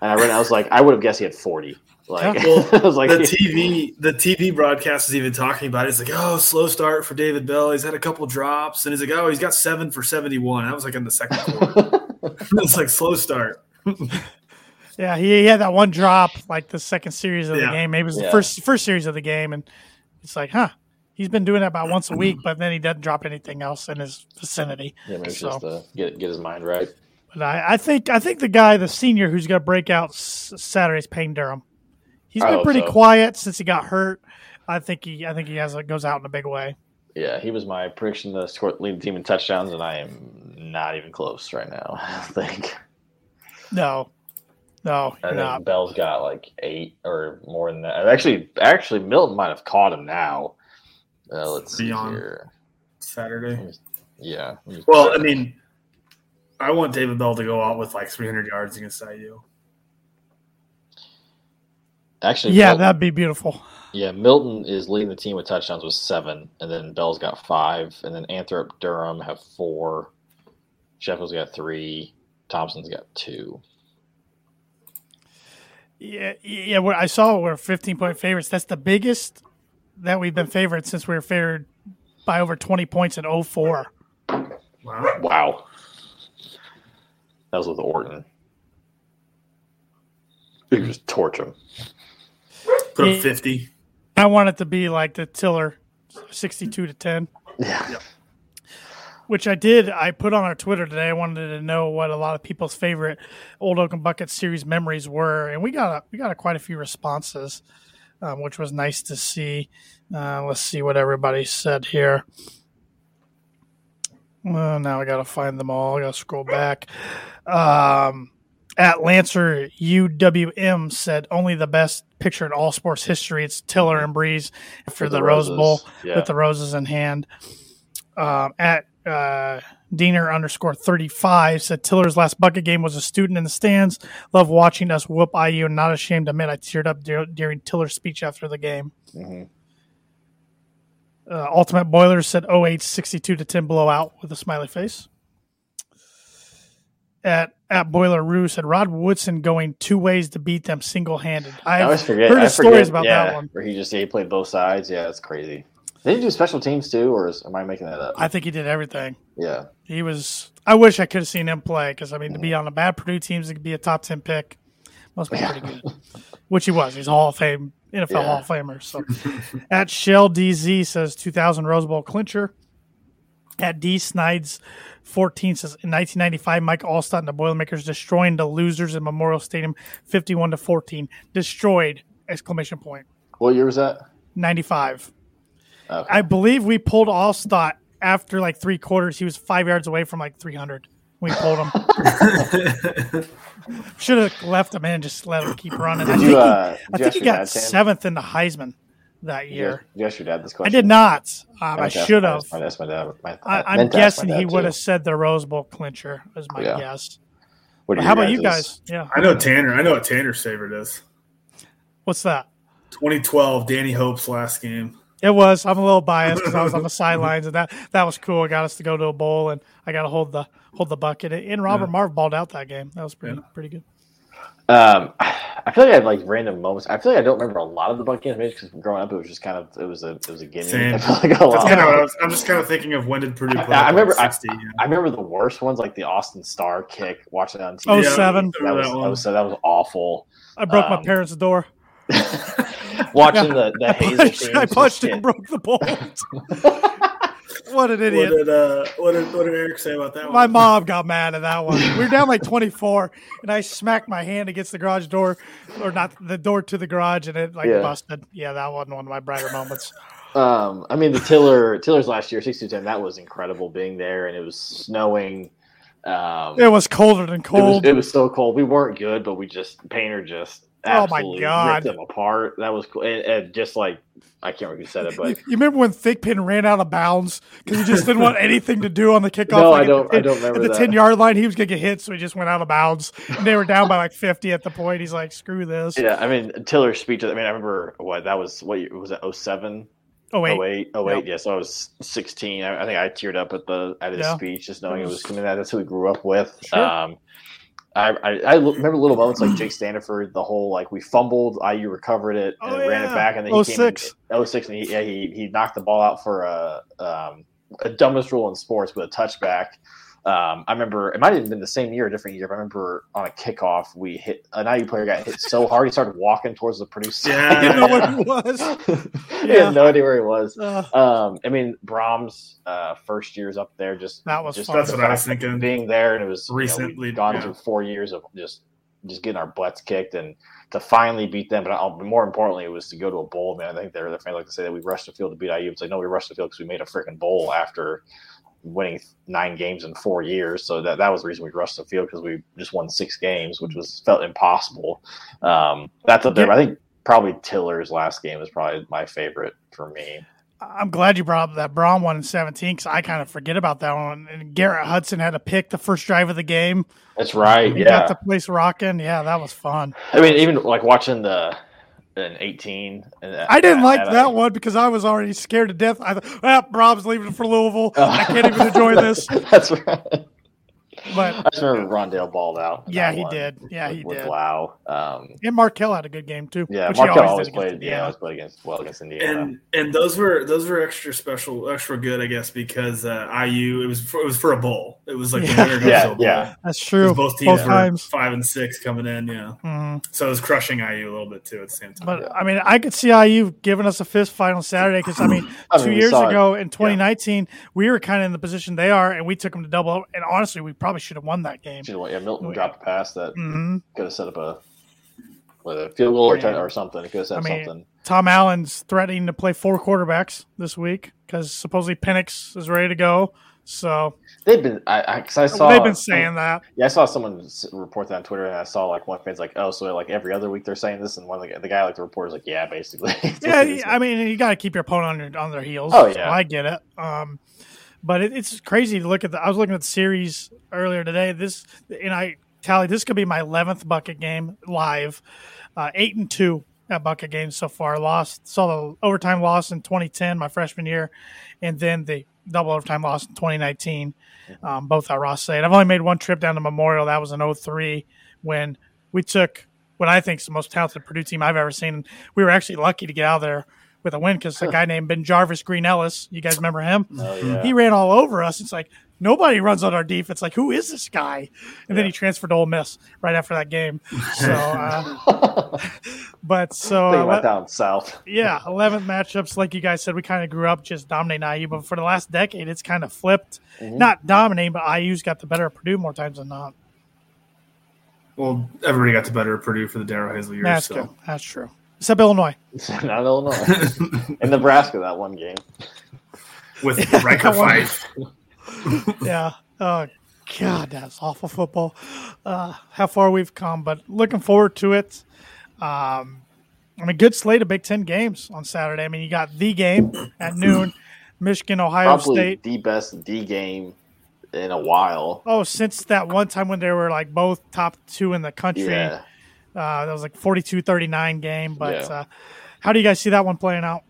and I read. it, I was like, I would have guessed he had forty. Like Well, I was like, the TV the TV broadcast is even talking about it. It's like, oh, slow start for David Bell. He's had a couple drops, and he's like, oh, he's got seven for seventy one. I was like in the second quarter. it's like slow start. Yeah, he, he had that one drop like the second series of the game. Maybe it was the first first series of the game, and it's like, huh? He's been doing that about once a week, but then he doesn't drop anything else in his vicinity. Yeah, maybe So- just to get get his mind right. But I, I think I think the guy, the senior who's going to break out s- Saturday is Payne Durham. He's been oh, pretty so. quiet since he got hurt. I think he I think he has a, goes out in a big way. Yeah, he was my prediction to score lead the team in touchdowns, and I am not even close right now. I think No, no, I think not. Bell's got like eight or more than that. Actually, actually, Milton might have caught him now. Uh, let's see Beyond. here. Saturday. Yeah. Well, I mean, I want David Bell to go out with like 300 yards against IU. actually, Yeah, Milton, that'd be beautiful. yeah, Milton is leading the team with touchdowns with seven, and then Bell's got five, and then Anthrop Durham have four. Sheffield's got three. Thompson's got two. Yeah, yeah. I saw we're 15 point favorites. That's the biggest that we've been favored since we were favored by over 20 points in 04. Wow. Wow. That was with Orton. You could just torch him. Put Yeah. up 50. I want it to be like the Tiller, 62 to 10. Yeah. which I did. I put on our Twitter today. I wanted to know what a lot of people's favorite Old Oaken Bucket series memories were, and we got a, we got a, quite a few responses, um, which was nice to see. Uh, let's see what everybody said here. Well, now I got to find them all. I got to scroll back. Um, at Lancer UWM said only the best picture in all sports history. It's Tiller and Brees for the, the Rose Bowl yeah. with the roses in hand. Um, at uh, Diener underscore 35 said Tiller's last bucket game was a student in the stands. Love watching us whoop IU and not ashamed to admit I teared up dur- during Tiller's speech after the game. Mhm. Uh, Ultimate Boilers said 08 62 to 10 blowout with a smiley face. At at Boiler Roo said Rod Woodson going two ways to beat them single handed. I always forget. heard I forget, stories about yeah, that one. Where he just he played both sides. Yeah, it's crazy. Did he do special teams too, or is, am I making that up? I think he did everything. yeah. He was. I wish I could have seen him play because I mean, to be on a bad Purdue teams, it could be a top ten pick. Must be pretty good. Which he was. He's a Hall of Fame NFL Yeah. Hall of Famer. So, at Shell DZ says 2000 Rose Bowl clincher. At D Snides 14 says in 1995, Mike Alstott and the Boilermakers destroying the losers in Memorial Stadium 51 to 14. Destroyed! Exclamation point. What year was that? 95. Okay. I believe we pulled Alstott after like three quarters. He was five yards away from like 300. We pulled him. Should have left him in, just let him keep running. I Did think, you, he, uh, I think he got dad, seventh in the Heisman that year. did you ask your dad this I did not. Um, I meant should have. was- I asked my dad. My, I, I I'm meant my guessing he would have said the Rose Bowl clincher, is my Yeah. guess. What How about you guys'- guys? Yeah. I know Tanner. I know what Tanner's favorite is. What's that? 2012, Danny Hope's last game. It was. I'm a little biased because I was on the sidelines, and that that was cool. It got us to go to a bowl, and I got to hold the hold the bucket. And Robert Yeah. Marv balled out that game. That was pretty Yeah. pretty good. Um, I feel like I have like random moments. I feel like I don't remember a lot of the bucket games, because growing up it was just kind of it was a it was a gimme. Same. I feel like a That's lot. kind of what I was, I'm just kind of thinking of when did Purdue I, play? I remember. I, 60, yeah. I remember the worst ones, like the Austin Starr kick. Watching it on TV. Oh, Yeah, seven. That was, that that was so that was awful. I broke my Um, parents' door. Watching the the I Hazell punched, teams I just punched it and broke the bolt. what an What idiot. did uh, what did what did Eric say about that My one? mom got mad at that one. We were down like 24, and I smacked my hand against the garage door, or not the door to the garage, and it like Yeah. busted. Yeah, that wasn't one of my brighter moments. Um, I mean the Tiller Tiller's last year, sixty ten. That was incredible being there, and it was snowing. Um, It was colder than It was, cold. it was so cold. We weren't good, but we just Painter just Oh my absolutely God. ripped them apart. That was cool. And, and just like I can't remember who said it, but you remember when Thickpin ran out of bounds because he just didn't want anything to do on the kickoff? No, like, I don't- the I don't remember At the. 10 yard line, he was going to get hit, so he just went out of bounds. And they were down by like 50 at the point. He's like, screw this. yeah, I mean Tiller's speech. I mean, I remember what that was. What was it? 07? Oh, wait. 08, 08, Yep. yeah. So I was 16. I, I think I teared up at the at his Yeah. speech, just knowing it was coming. That that's who we grew up with. Sure. Um, I, I, I remember little moments like Jake Standiford, the whole like we fumbled, IU recovered it and Oh, ran it back, and then he came in 06. 06 and he, yeah, he he knocked the ball out for a um, a dumbest rule in sports with a touchback. Um, I remember it might have been the same year, a different year. But I remember on a kickoff, we hit an IU player got hit so hard he started walking towards the producer. Yeah. I didn't know what he was. he Yeah. had no idea where he was. Uh, Um, I mean, Brohm's uh, first years up there, just That was just. That's what I was fact of thinking. Being there, and it was you know, Recently, gone yeah. through four years of just just getting our butts kicked, and to finally beat them. But uh, more importantly, it was to go to a bowl. Man, I think they're the fans like to say that we rushed the field to beat IU. It's like no, we rushed the field because we made a freaking bowl after winning nine games in four years. So that that was the reason we rushed the field because we just won six games, which was felt impossible. Um, that's up there. I think probably Tiller's last game is probably my favorite for me. I'm glad you brought up that Brohm one in 17 because I kind of forget about that one. And Garrett Hudson had to pick the first drive of the game. That's right. He Yeah. got the place rocking. Yeah, that was fun. I mean, even like watching the in eighteen. And, I didn't and- like and that I- one because I was already scared to death. I thought, ah, Rob's leaving for Louisville. I can't even enjoy this. That's right. But I just remember Rondale balled out. Yeah, he one did. Yeah, with, he with did. Lau. Um, and Markell had a good game too. yeah, which he Markell always always played. Yeah, always played against well against Indiana. and and those were those were extra special, extra good, I guess, because uh, IU it was for, it was for a bowl. It was like Yeah. the winner Yeah, to bowl. yeah. That's 'Cause true. Both teams were times. five and six coming in, yeah. Mhm. So it was crushing IU a little bit too at the same time. But I mean, I could see IU giving us a fist fight on Saturday because I mean, I mean, two we years saw it. ago in 2019, we were kind of in the position they are, and we took them to double. And honestly, we probably should have won that game. Yeah, Milton dropped a pass that hmm could have set up a whether a field goal or, Yeah. or something. It could have set I mean, something. Tom Allen's threatening to play four quarterbacks this week because supposedly Penix is ready to go. So They've been. I, I, 'cause I saw. they've been saying that. Yeah, I saw someone report that on Twitter, and I saw like one fan's like, "Oh, so like every other week they're saying this," and one of the, the guy like the reporter's like, "Yeah, basically." Yeah, I mean, you got to keep your opponent on, your, on their heels. Oh, So yeah. I get it. Um, but it, it's crazy to look at the. I was looking at the series earlier today. This and I tally. This could be my eleventh bucket game live. Uh, eight and two at bucket games so far. Lost saw the overtime loss in 2010, my freshman year, and then the double overtime loss in 2019. Um, both at Ross-Ade. I've only made one trip down to Memorial. That was in 03 when we took what I think is the most talented Purdue team I've ever seen. We were actually lucky to get out there with a win because a guy named BenJarvus Green-Ellis, you guys remember him? Oh, yeah. He ran all over us. It's like nobody runs on our defense. Like who is this guy? And then he transferred to Ole Miss right after that game. So, uh, but so Thinking uh, down south. yeah, 11 matchups. Like you guys said, we kind of grew up just dominating IU, but for the last decade, it's kind of flipped. Mm-hmm. Not dominating, but IU's got the better of Purdue more times than not. well, everybody got the better of Purdue for the Darrell Hazell years. That's so. good. That's true. Except Illinois. Not Illinois. In Nebraska, that one game. with Ryker That Fyfe. yeah. Oh, God, that's awful football. Uh, how far we've come, but looking forward to it. Um, I mean, good slate of Big Ten games on Saturday. I mean, you got the game at noon, Michigan, Ohio Probably State. the best D game in a while. Oh, since that one time when they were like both top two in the country. Yeah. Uh, that was like 42-39 game. But Yeah. uh, how do you guys see that one playing out?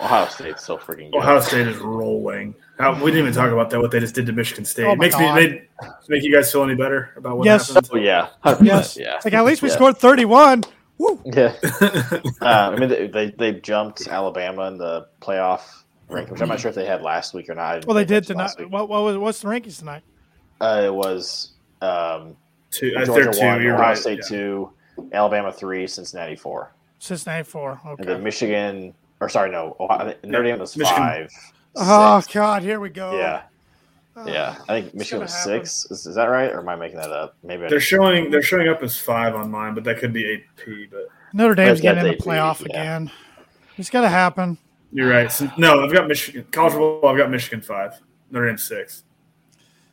Ohio State's so freaking good. Ohio State is rolling. How, we didn't even talk about that. What they just did to Michigan State Oh my makes me made, make you guys feel any better about what Yes. happened? Oh yeah, 100%, Yes. yeah. Like at least we Yeah. scored 31. Woo. Yeah. uh, I mean, they, they they jumped Alabama in the playoff ranking, which I'm not sure if they had last week or not. Well, they pay did tonight. What, what was what's the rankings tonight? Uh, it was um, Two, uh, Georgia two. one, You're Ohio right. State yeah. two, Alabama three, Cincinnati four, Cincinnati four. and then Michigan. Or sorry, no, Ohio, Notre Dame was Michigan. five. Oh six. God, here we go. yeah, Oh, yeah. I think Michigan gonna was happen. six. Is, is that right, or am I making that up? Maybe I They're showing they're showing up as five on mine, but that could be eight P. But Notre Dame's That's getting in the AP, playoff yeah. again. It's got to happen. you're right. So, no, I've got Michigan college football. I've got Michigan five. Notre Dame six.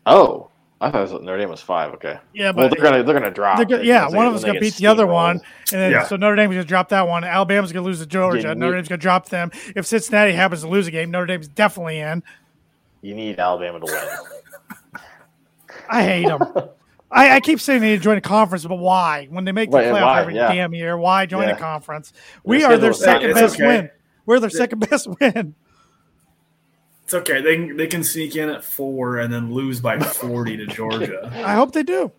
Oh, I thought it was, Notre Dame was five. Okay. Yeah, Well, but they're gonna they're gonna drop. they're go- it yeah, because they- one of them's gonna beat the other steamrolled. one, and then Yeah. so Notre Dame's gonna drop that one. Alabama's gonna lose to Georgia. Yeah, Notre Dame's gonna drop them. If Cincinnati happens to lose a game, Notre Dame's definitely in. You need Alabama to win. I hate them. I, I keep saying they need to join a conference, but why? When they make the Right, playoff why? every Yeah. damn year, why join Yeah. a conference? We Their are their second best okay. win. We're their second best win. It's okay. They can, they can sneak in at four and then lose by forty to Georgia. I hope they do.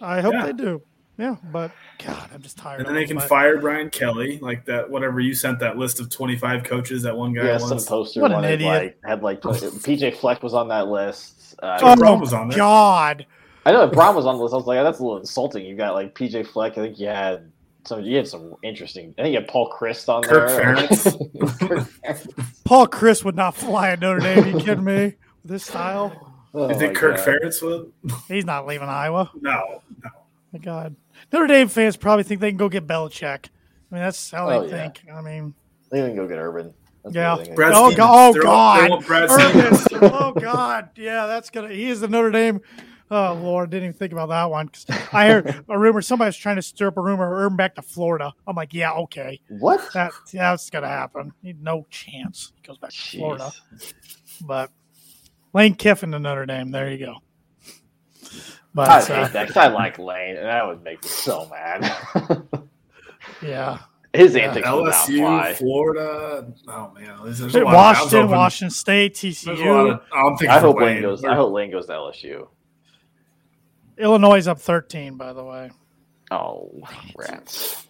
I hope Yeah. they do. Yeah, but God, I'm just tired. And then they can but- fire Brian Kelly, like that. Whatever you sent that list of 25 coaches that one guy Yeah, some poster What an idiot. like had like PJ Fleck was on that list. Uh, Oh, Oh was on there. God! I know that Brohm was on the list. I was like, that's a little insulting. You got like PJ Fleck. I think you had some. You had some interesting. I think you had Paul Chryst on Kirk there. Ferentz. Kirk Ferentz. Paul Chryst would not fly at Notre Dame. you kidding me? With this style, Oh You think Kirk God. Ferentz would? he's not leaving Iowa. No, no. My God, Notre Dame fans probably think they can go get Belichick. I mean, that's how Oh, they yeah. think. I mean, They didn't go get Urban. That's Yeah. Brad Oh, Stevens. go- oh, They're all- God. they want Brad Stevens. Ernest, oh God, yeah, that's gonna. He is the Notre Dame. Oh Lord, didn't even think about that one. 'Cause I heard a rumor somebody was trying to stir up a rumor of Urban back to Florida. I'm like, yeah, okay, What? that that's gonna happen. No chance he goes back to Jeez. Florida. But Lane Kiffin to Notre Dame. There you go. But I hate uh, that 'cause I like Lane, and that would make me so mad. yeah, His antics would not LSU, fly. Florida. Oh man, there's, there's a lot. Of, Washington, hoping- Washington State, There's a lot TCU, of, I'm thinking I hope Wayne. Lane goes. I hope Lane goes to LSU. Illinois is up 13. By the way. Oh, rats.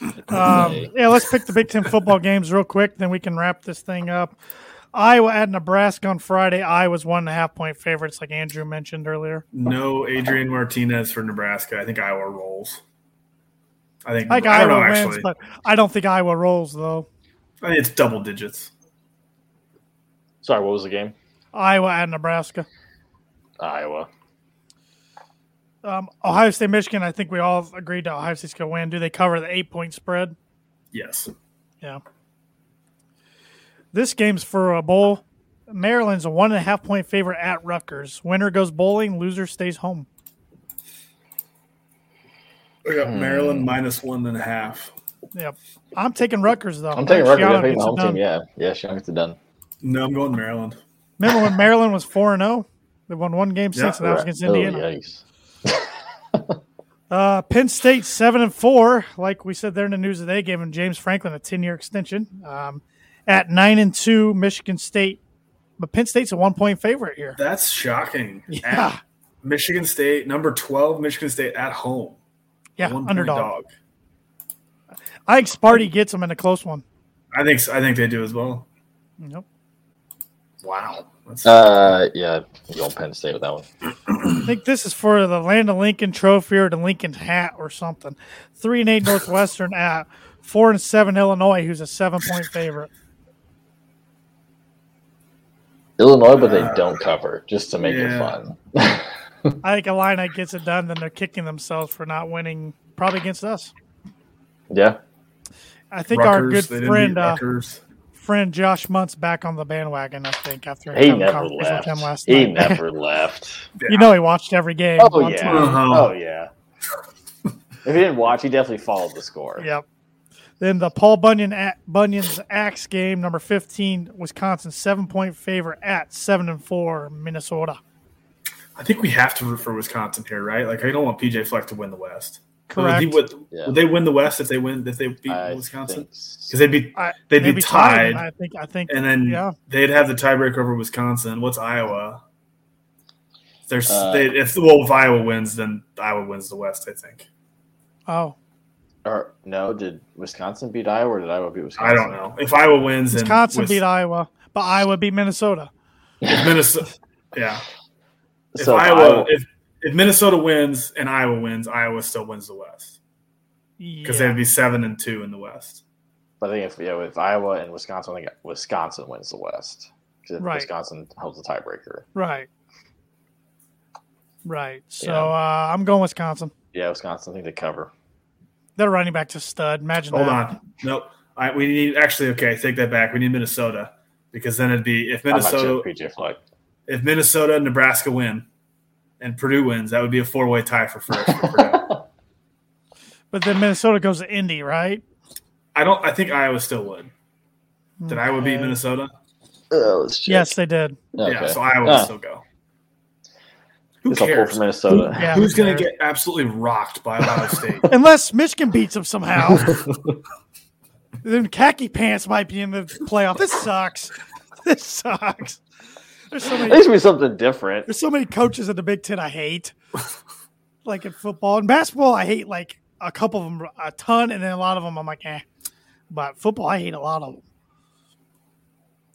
Um, yeah, let's pick the Big Ten football games real quick, then we can wrap this thing up. Iowa at Nebraska on Friday. Iowa's one and a half point favorites, like Andrew mentioned earlier. No Adrian Martinez for Nebraska. I think Iowa rolls. I think I think I Iowa know wins, actually. but I don't think Iowa rolls though. I think it's double digits. Sorry, what was the game? Iowa at Nebraska. Iowa. Um, Ohio State, Michigan. I think we all agreed that Ohio State's going to win. Do they cover the eight point spread? Yes. Yeah. This game's for a bowl. Maryland's a one and a half point favorite at Rutgers. Winner goes bowling. Loser stays home. I got Hmm. Maryland minus one and a half. Yep. I'm taking Rutgers though. I'm taking Schiano Rutgers. I'm taking the home team. Yeah, yeah. Sean gets it done. No, I'm going Maryland. Remember when Maryland was four and zero? They won one game Yeah, since, and that was Right. against Oh, Indiana. yikes. Uh, Penn State seven and four. Like we said there in the news today, giving James Franklin a ten year extension. Um, at nine and two, Michigan State, but Penn State's a one point favorite here. That's shocking. Yeah. At Michigan State, number 12, Michigan State at home. Yeah, One underdog. dog. I think Sparty gets them in a close one. I think I think they do as well. Nope. Wow. That's, Uh, yeah, you on Penn State with that one. I think this is for the Land of Lincoln Trophy or the Lincoln Hat or something. Three and eight Northwestern at four and seven Illinois, who's a seven point favorite. Illinois, but they don't cover just to make it fun. I think Illini gets it done, then they're kicking themselves for not winning, probably against us. yeah, I think our good Rutgers, they didn't friend uh, Rutgers. Friend Josh Muntz back on the bandwagon. I think after he having never left. with him last He night. never left. you know he watched every game. Oh yeah. Uh-huh. Oh yeah. if he didn't watch, he definitely followed the score. Yep. Then the Paul Bunyan at Bunyan's Axe game, number fifteen, Wisconsin seven point favorite at seven and four Minnesota. I think we have to root for Wisconsin here, right? Like I don't want PJ Fleck to win the West. Correct. Would, would, Yeah. would they win the West if they win if they beat I Wisconsin? think Because they'd be I, they'd be maybe tied, I think. I think. and then yeah. they'd have the tiebreaker over Wisconsin. What's Iowa? There's Uh, they, if well if Iowa wins, then Iowa wins the West. I think. Oh, Or no, did Wisconsin beat Iowa or did Iowa beat Wisconsin? I don't know if Iowa wins. Wisconsin Wis- beat Iowa, but Iowa beat Minnesota. if Minnesota. Yeah, if So Iowa, if if Minnesota wins and Iowa wins, Iowa still wins the West because Yeah. they'd be seven and two in the West. But I think if yeah, if Iowa and Wisconsin, I think Wisconsin wins the West because Right. Wisconsin holds the tiebreaker. Right. Right. So Yeah. uh, I'm going Wisconsin. Yeah, Wisconsin. I think they cover. They're running back to stud. Imagine Hold that. on, nope. I, we need actually okay. Take that back. We need Minnesota because then it'd be if Minnesota sure PJ Fleck. if Minnesota and Nebraska win and Purdue wins, that would be a four way tie for first. For But then Minnesota goes to Indy, right? I don't. I think Iowa still would. Did Iowa beat Minnesota? Oh. Yes, they did. Okay. Yeah, so Iowa would Ah, still go. Who it's a pull cares? for Minnesota. Yeah, Who's going to get absolutely rocked by Ohio State? Unless Michigan beats them somehow. then khaki pants might be in the playoff. This sucks. This sucks. There's so At many least be something different. there's so many coaches in the Big Ten I hate. like in football and basketball. I hate like a couple of them a ton, and then a lot of them I'm like, eh. But football, I hate a lot of them.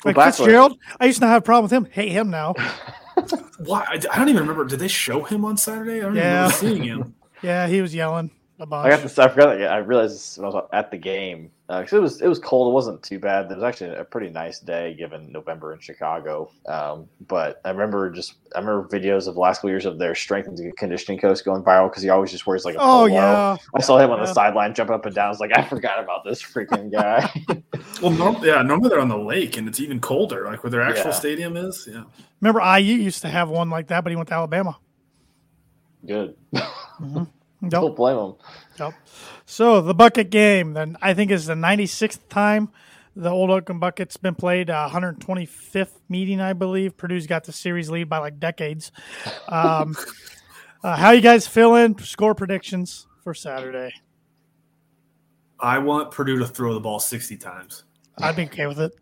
Like Well, Fitzgerald, I used to not have a problem with him. Hate him now. Why? I, I don't even remember. Did they show him on Saturday? I don't Yeah. even remember seeing him. Yeah, he was yelling a bunch. I got this. I forgot. That, I realized this when I was at the game because it was it was cold. It wasn't too bad. It was actually a pretty nice day given November in Chicago. Um, but I remember just I remember videos of the last couple years of their strength and conditioning coach going viral because he always just wears like a oh polo. yeah, I saw him on Yeah. the sideline jumping up and down. I was like, I forgot about this freaking guy. Well, norm- yeah, normally they're on the lake and it's even colder, like where their actual Yeah. stadium is. Yeah. remember IU used to have one like that, but he went to Alabama. Good. Nope. Don't blame them. Nope. So the bucket game, then I think is the 96th time the Old Oaken Bucket's been played. Uh, 125th meeting, I believe. Purdue's got the series lead by like decades. Um, uh, how you guys feeling? Score predictions for Saturday. I want Purdue to throw the ball 60 times. I'd be okay with it.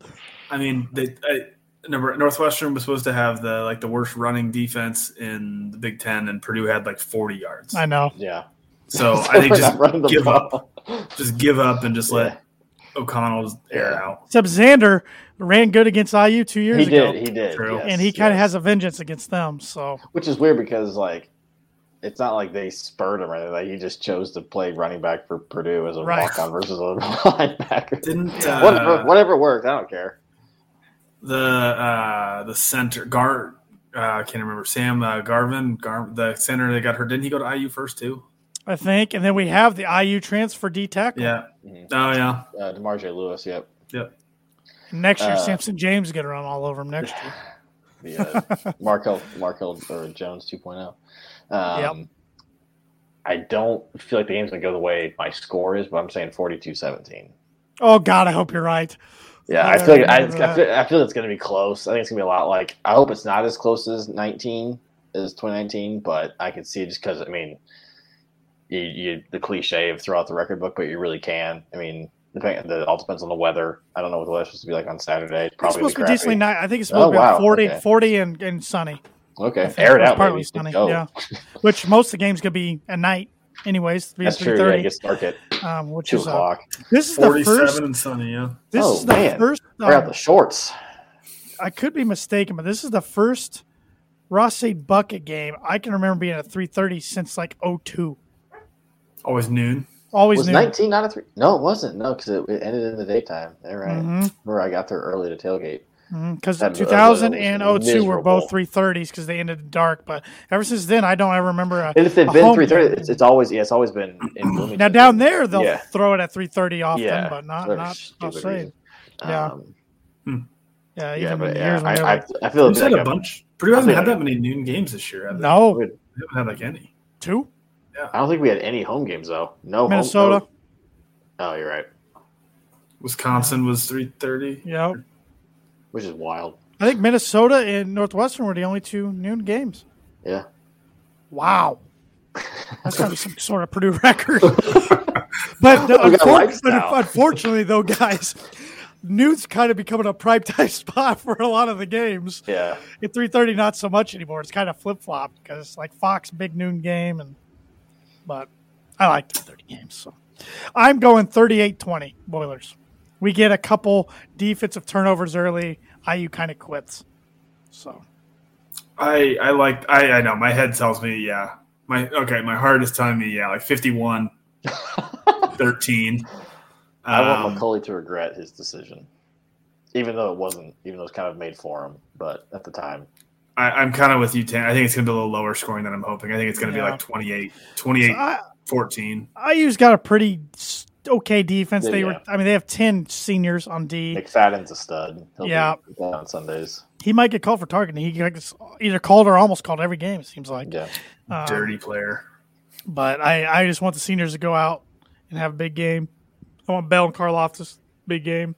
I mean, they, I, number Northwestern was supposed to have the like the worst running defense in the Big Ten, and Purdue had like 40 yards. I know. Yeah. So I think just not running the give up, just give up, and just Yeah. let O'Connell just air Yeah. out. Except Zander ran good against IU two years ago. He ago, did. He did. True. yes, and he kind of yes. has a vengeance against them. So Which is weird because like it's not like they spurred him or anything. Like, he just chose to play running back for Purdue as a Right. walk on versus a linebacker. Didn't uh, whatever, whatever worked. I don't care. The uh, the center Gar uh, I can't remember Sam uh, Garvin Gar the center that got hurt. Didn't he go to IU first too? I think, and then we have the IU transfer D tackle. Yeah. Mhm. Oh yeah. Uh, Demarge Lewis. Yep. Yep. Next year, Uh, Samson James is going to run all over him next year. The uh, Markell Markell or Jones 2.0. Um, Yep. I don't feel like the game's gonna go the way my score is, but I'm saying 42-17. Oh God, I hope you're right. Yeah, I feel like I I, remember I, that. feel, I feel it's going to be close. I think it's going to be a lot like. I hope it's not as close as 19 as 2019, but I can see it just because I mean, you, you the cliche of throw out the record book, but you really can. I mean, depending, the all depends on the weather. I don't know what the weather's supposed to be like on Saturday. It's It's supposed to be decently nice. I think it's oh, supposed Oh, to be wow, 40, okay. 40 and, and sunny. Okay, air it out, partly maybe. sunny. Yeah, which most of the games could be at night, anyways. Three That's true. Yeah, it thirty. gets dark at um, which two is uh, o'clock. this is the first seven and sunny, yeah. This Oh, is the man. first. Wear out um, the shorts. I could be mistaken, but this is the first Ross-Ade bucket game I can remember being at three thirty since like 02. Always noon. Always Was new. 19 not a three? No, it wasn't. No, because it, it ended in the daytime. All right. Mhm. Remember, I got there early to tailgate. Because That- 2000 that was and 02 were miserable. both 330s because they ended in dark. But ever since then, I don't ever remember. A, And if they've a been home three thirty, it's, it's always yeah, it's always been in Bloomington. now down there they'll Yeah. throw it at 330 often, yeah, but not for not stupid outside. reason. Yeah. Um, Yeah, yeah, even but yeah, years when I, like I, I feel Purdue's like had a a- bunch. Purdue hasn't had that many noon games this year. no Good. They haven't had like any. two Yeah, I don't think we had any home games though. No home- Minnesota. no- oh, you're right. Wisconsin was three thirty. Yeah, Which is wild. I think Minnesota and Northwestern were the only two noon games. Yeah. Wow. That's got to be some sort of Purdue record. but uh, We got unfor- lifestyle. unfortunately, though, guys, noon's kind of becoming a prime time spot for a lot of the games. Yeah. At three thirty, not so much anymore. It's kind of flip flop because like Fox big noon game, and but I like three thirty games. So I'm going 38-20 Boilers. We get a couple defensive turnovers early. IU kind of quits. So I I like I I know my head tells me yeah. My okay, my heart is telling me yeah, like 51 13. I want Um, McCauley to regret his decision, even though it wasn't, even though it's kind of made for him. But at the time, I, I'm kind of with you, Tan. I think it's going to be a little lower scoring than I'm hoping. I think it's going to Yeah. be like 28, 28 I, 14. IU's got a pretty s- okay defense. They yeah. were, I mean, they have ten seniors on D. McFadden's a stud. He'll Yeah. be on Sundays. He might get called for targeting. He gets either called or almost called every game. It seems like. Yeah. Um, Dirty player. But I, I just want the seniors to go out and have a big game. I want Bell and Karlaftis big game.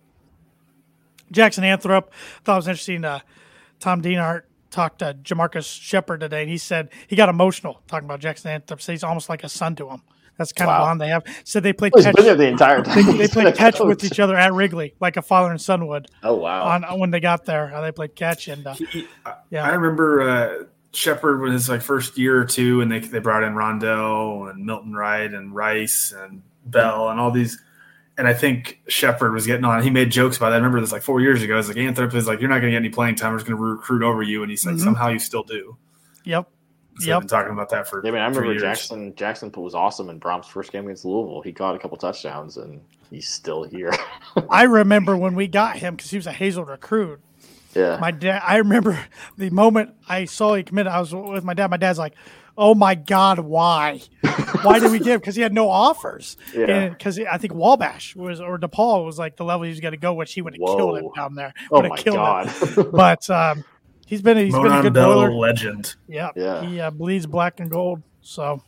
Jackson Anthrop thought it was interesting. Uh, Tom Dienhart talked to Jamarcus Shephard today, and he said he got emotional talking about Jackson Anthrop. Said he's almost like a son to him. That's kind Wow. of bond they have. Said they played Well, catch. been there the entire time. they played catch with each other at Wrigley, like a father and son would. Oh wow! On when they got there, how they played catch, and uh, He- I- Yeah. I remember uh, Shephard was his like first year or two, and they they brought in Rondale and Milton Wright and Rice and Bell and all these. And I think Shephard was getting on. He made jokes about that. I remember this like four years ago. It's like Anthrop is like, "You're not going to get any playing time. We're just going to recruit over you." And he's like, Mhm. "Somehow you still do." Yep. So Yep. I've been talking about that for. Yeah, I mean, I remember years. Jackson. Jackson was awesome in Brohm's first game against Louisville. He caught a couple touchdowns, and he's still here. I remember when we got him because he was a Hazell recruit. yeah, My dad, I remember the moment I saw he committed. I was with my dad. My dad's like, "Oh my god, why? Why did we give? Because he had no offers. Yeah. Because I think Wabash was or DePauw was like the level he was going to go, which he would have killed him down there. oh my killed god. him. But um, he's been he's been a good Bell boiler. legend. Yeah, Yeah. He uh, bleeds black and gold. So,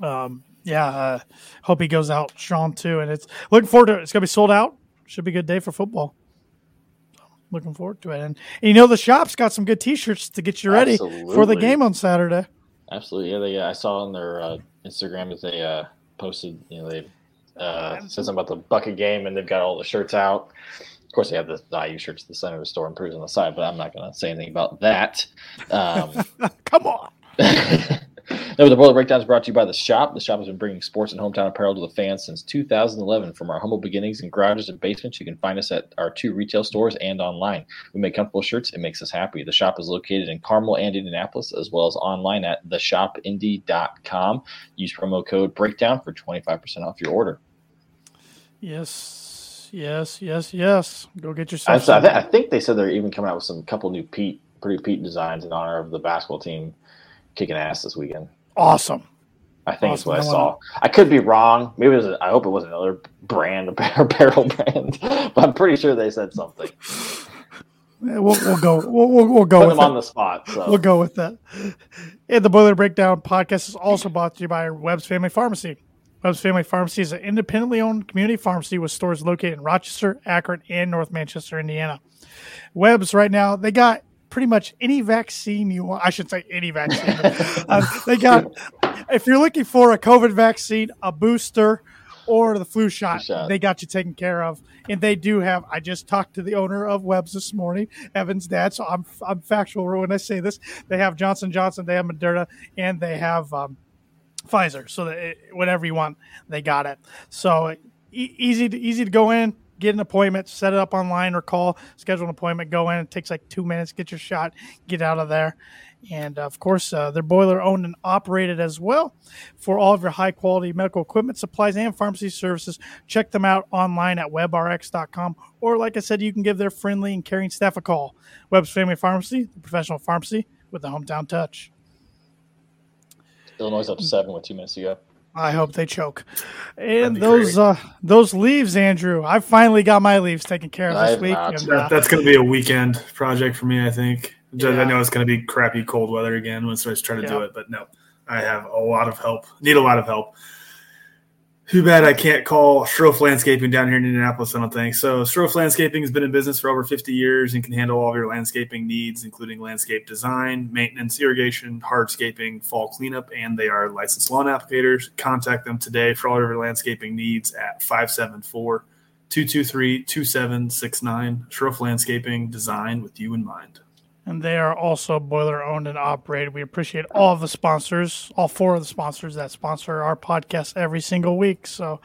um, yeah. Uh, hope he goes out strong too. And it's looking forward to it. It's gonna be sold out. Should be a good day for football. Looking forward to it. And, and you know the shop's got some good T-shirts to get you ready for the game on Saturday. Absolutely, yeah. They, I saw on their uh, Instagram that they uh, posted. You know, they uh, said something about the bucket game, and they've got all the shirts out. Of course, they have the, the IU shirts at the center of the store and Prue's on the side, but I'm not going to say anything about that. Um, Come on. no, the Boiler Breakdown is brought to you by The Shop. The Shop has been bringing sports and hometown apparel to the fans since 2011. From our humble beginnings in garages and basements, you can find us at our two retail stores and online. We make comfortable shirts. It makes us happy. The Shop is located in Carmel and Indianapolis, as well as online at theshopindy.com. Use promo code BREAKDOwn for 25% off your order. Yes, yes, yes, yes. Go get I, yourself. I, th- I think they said they're even coming out with some couple new Pete, pretty Pete designs in honor of the basketball team kicking ass this weekend. awesome. I think Awesome. that's I what I wanna- saw. I could be wrong. Maybe it was. A, I hope it was another brand, apparel brand. But I'm pretty sure they said something. Yeah, We'll, we'll go. We'll, we'll, we'll go Put with them it. on the spot. So We'll go with that. And the Boiler Breakdown podcast is also brought to you by Webb's Family Pharmacy. Webb's Family Pharmacy is an independently owned community pharmacy with stores located in Rochester, Akron, and North Manchester, Indiana. Webb's right now, they got pretty much any vaccine you want. I should say any vaccine. uh, they got, if you're looking for a COVID vaccine, a booster, or the flu shot, shot. they got you taken care of. And they do have. I just talked to the owner of Webb's this morning, Evan's dad. So I'm I'm factual when I say this. They have Johnson Johnson, they have Moderna, and they have um, Pfizer. So that it, whatever you want, they got it. So e- easy to easy to go in, get an appointment, set it up online or call, schedule an appointment, go in. It takes like two minutes, get your shot, get out of there. And of course, uh, they're boiler owned and operated as well. For all of your high quality medical equipment, supplies, and pharmacy services, check them out online at webrx.com. Or, like I said, you can give their friendly and caring staff a call. Webb's Family Pharmacy, the professional pharmacy with the hometown touch. Illinois up seven with two minutes to go. I hope they choke. And those great. uh, those leaves, Andrew. I finally got my leaves taken care of this I've week. And, uh, that's going to be a weekend project for me, I think. Just- Yeah. I know it's going to be crappy cold weather again once I try to do it, but no, I have a lot of help. Need a lot of help. Too bad I can't call Strofe Landscaping down here in Indianapolis, I don't think. So, Strofe Landscaping has been in business for over 50 years and can handle all of your landscaping needs, including landscape design, maintenance, irrigation, hardscaping, fall cleanup, and they are licensed lawn applicators. Contact them today for all of your landscaping needs at 574 223 2769. Strofe Landscaping, design with you in mind. And they are also boiler owned and operated. We appreciate all of the sponsors, all four of the sponsors that sponsor our podcast every single week. So,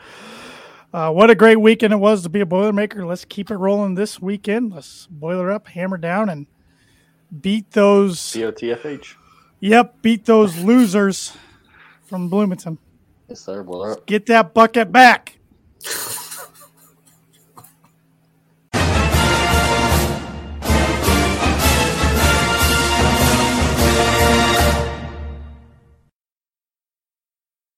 uh, what a great weekend it was to be a Boilermaker. Let's keep it rolling this weekend. Let's boiler up, hammer down, and beat those. COTFH. Yep, beat those losers from Bloomington. Yes, sir. Well, Get that bucket back.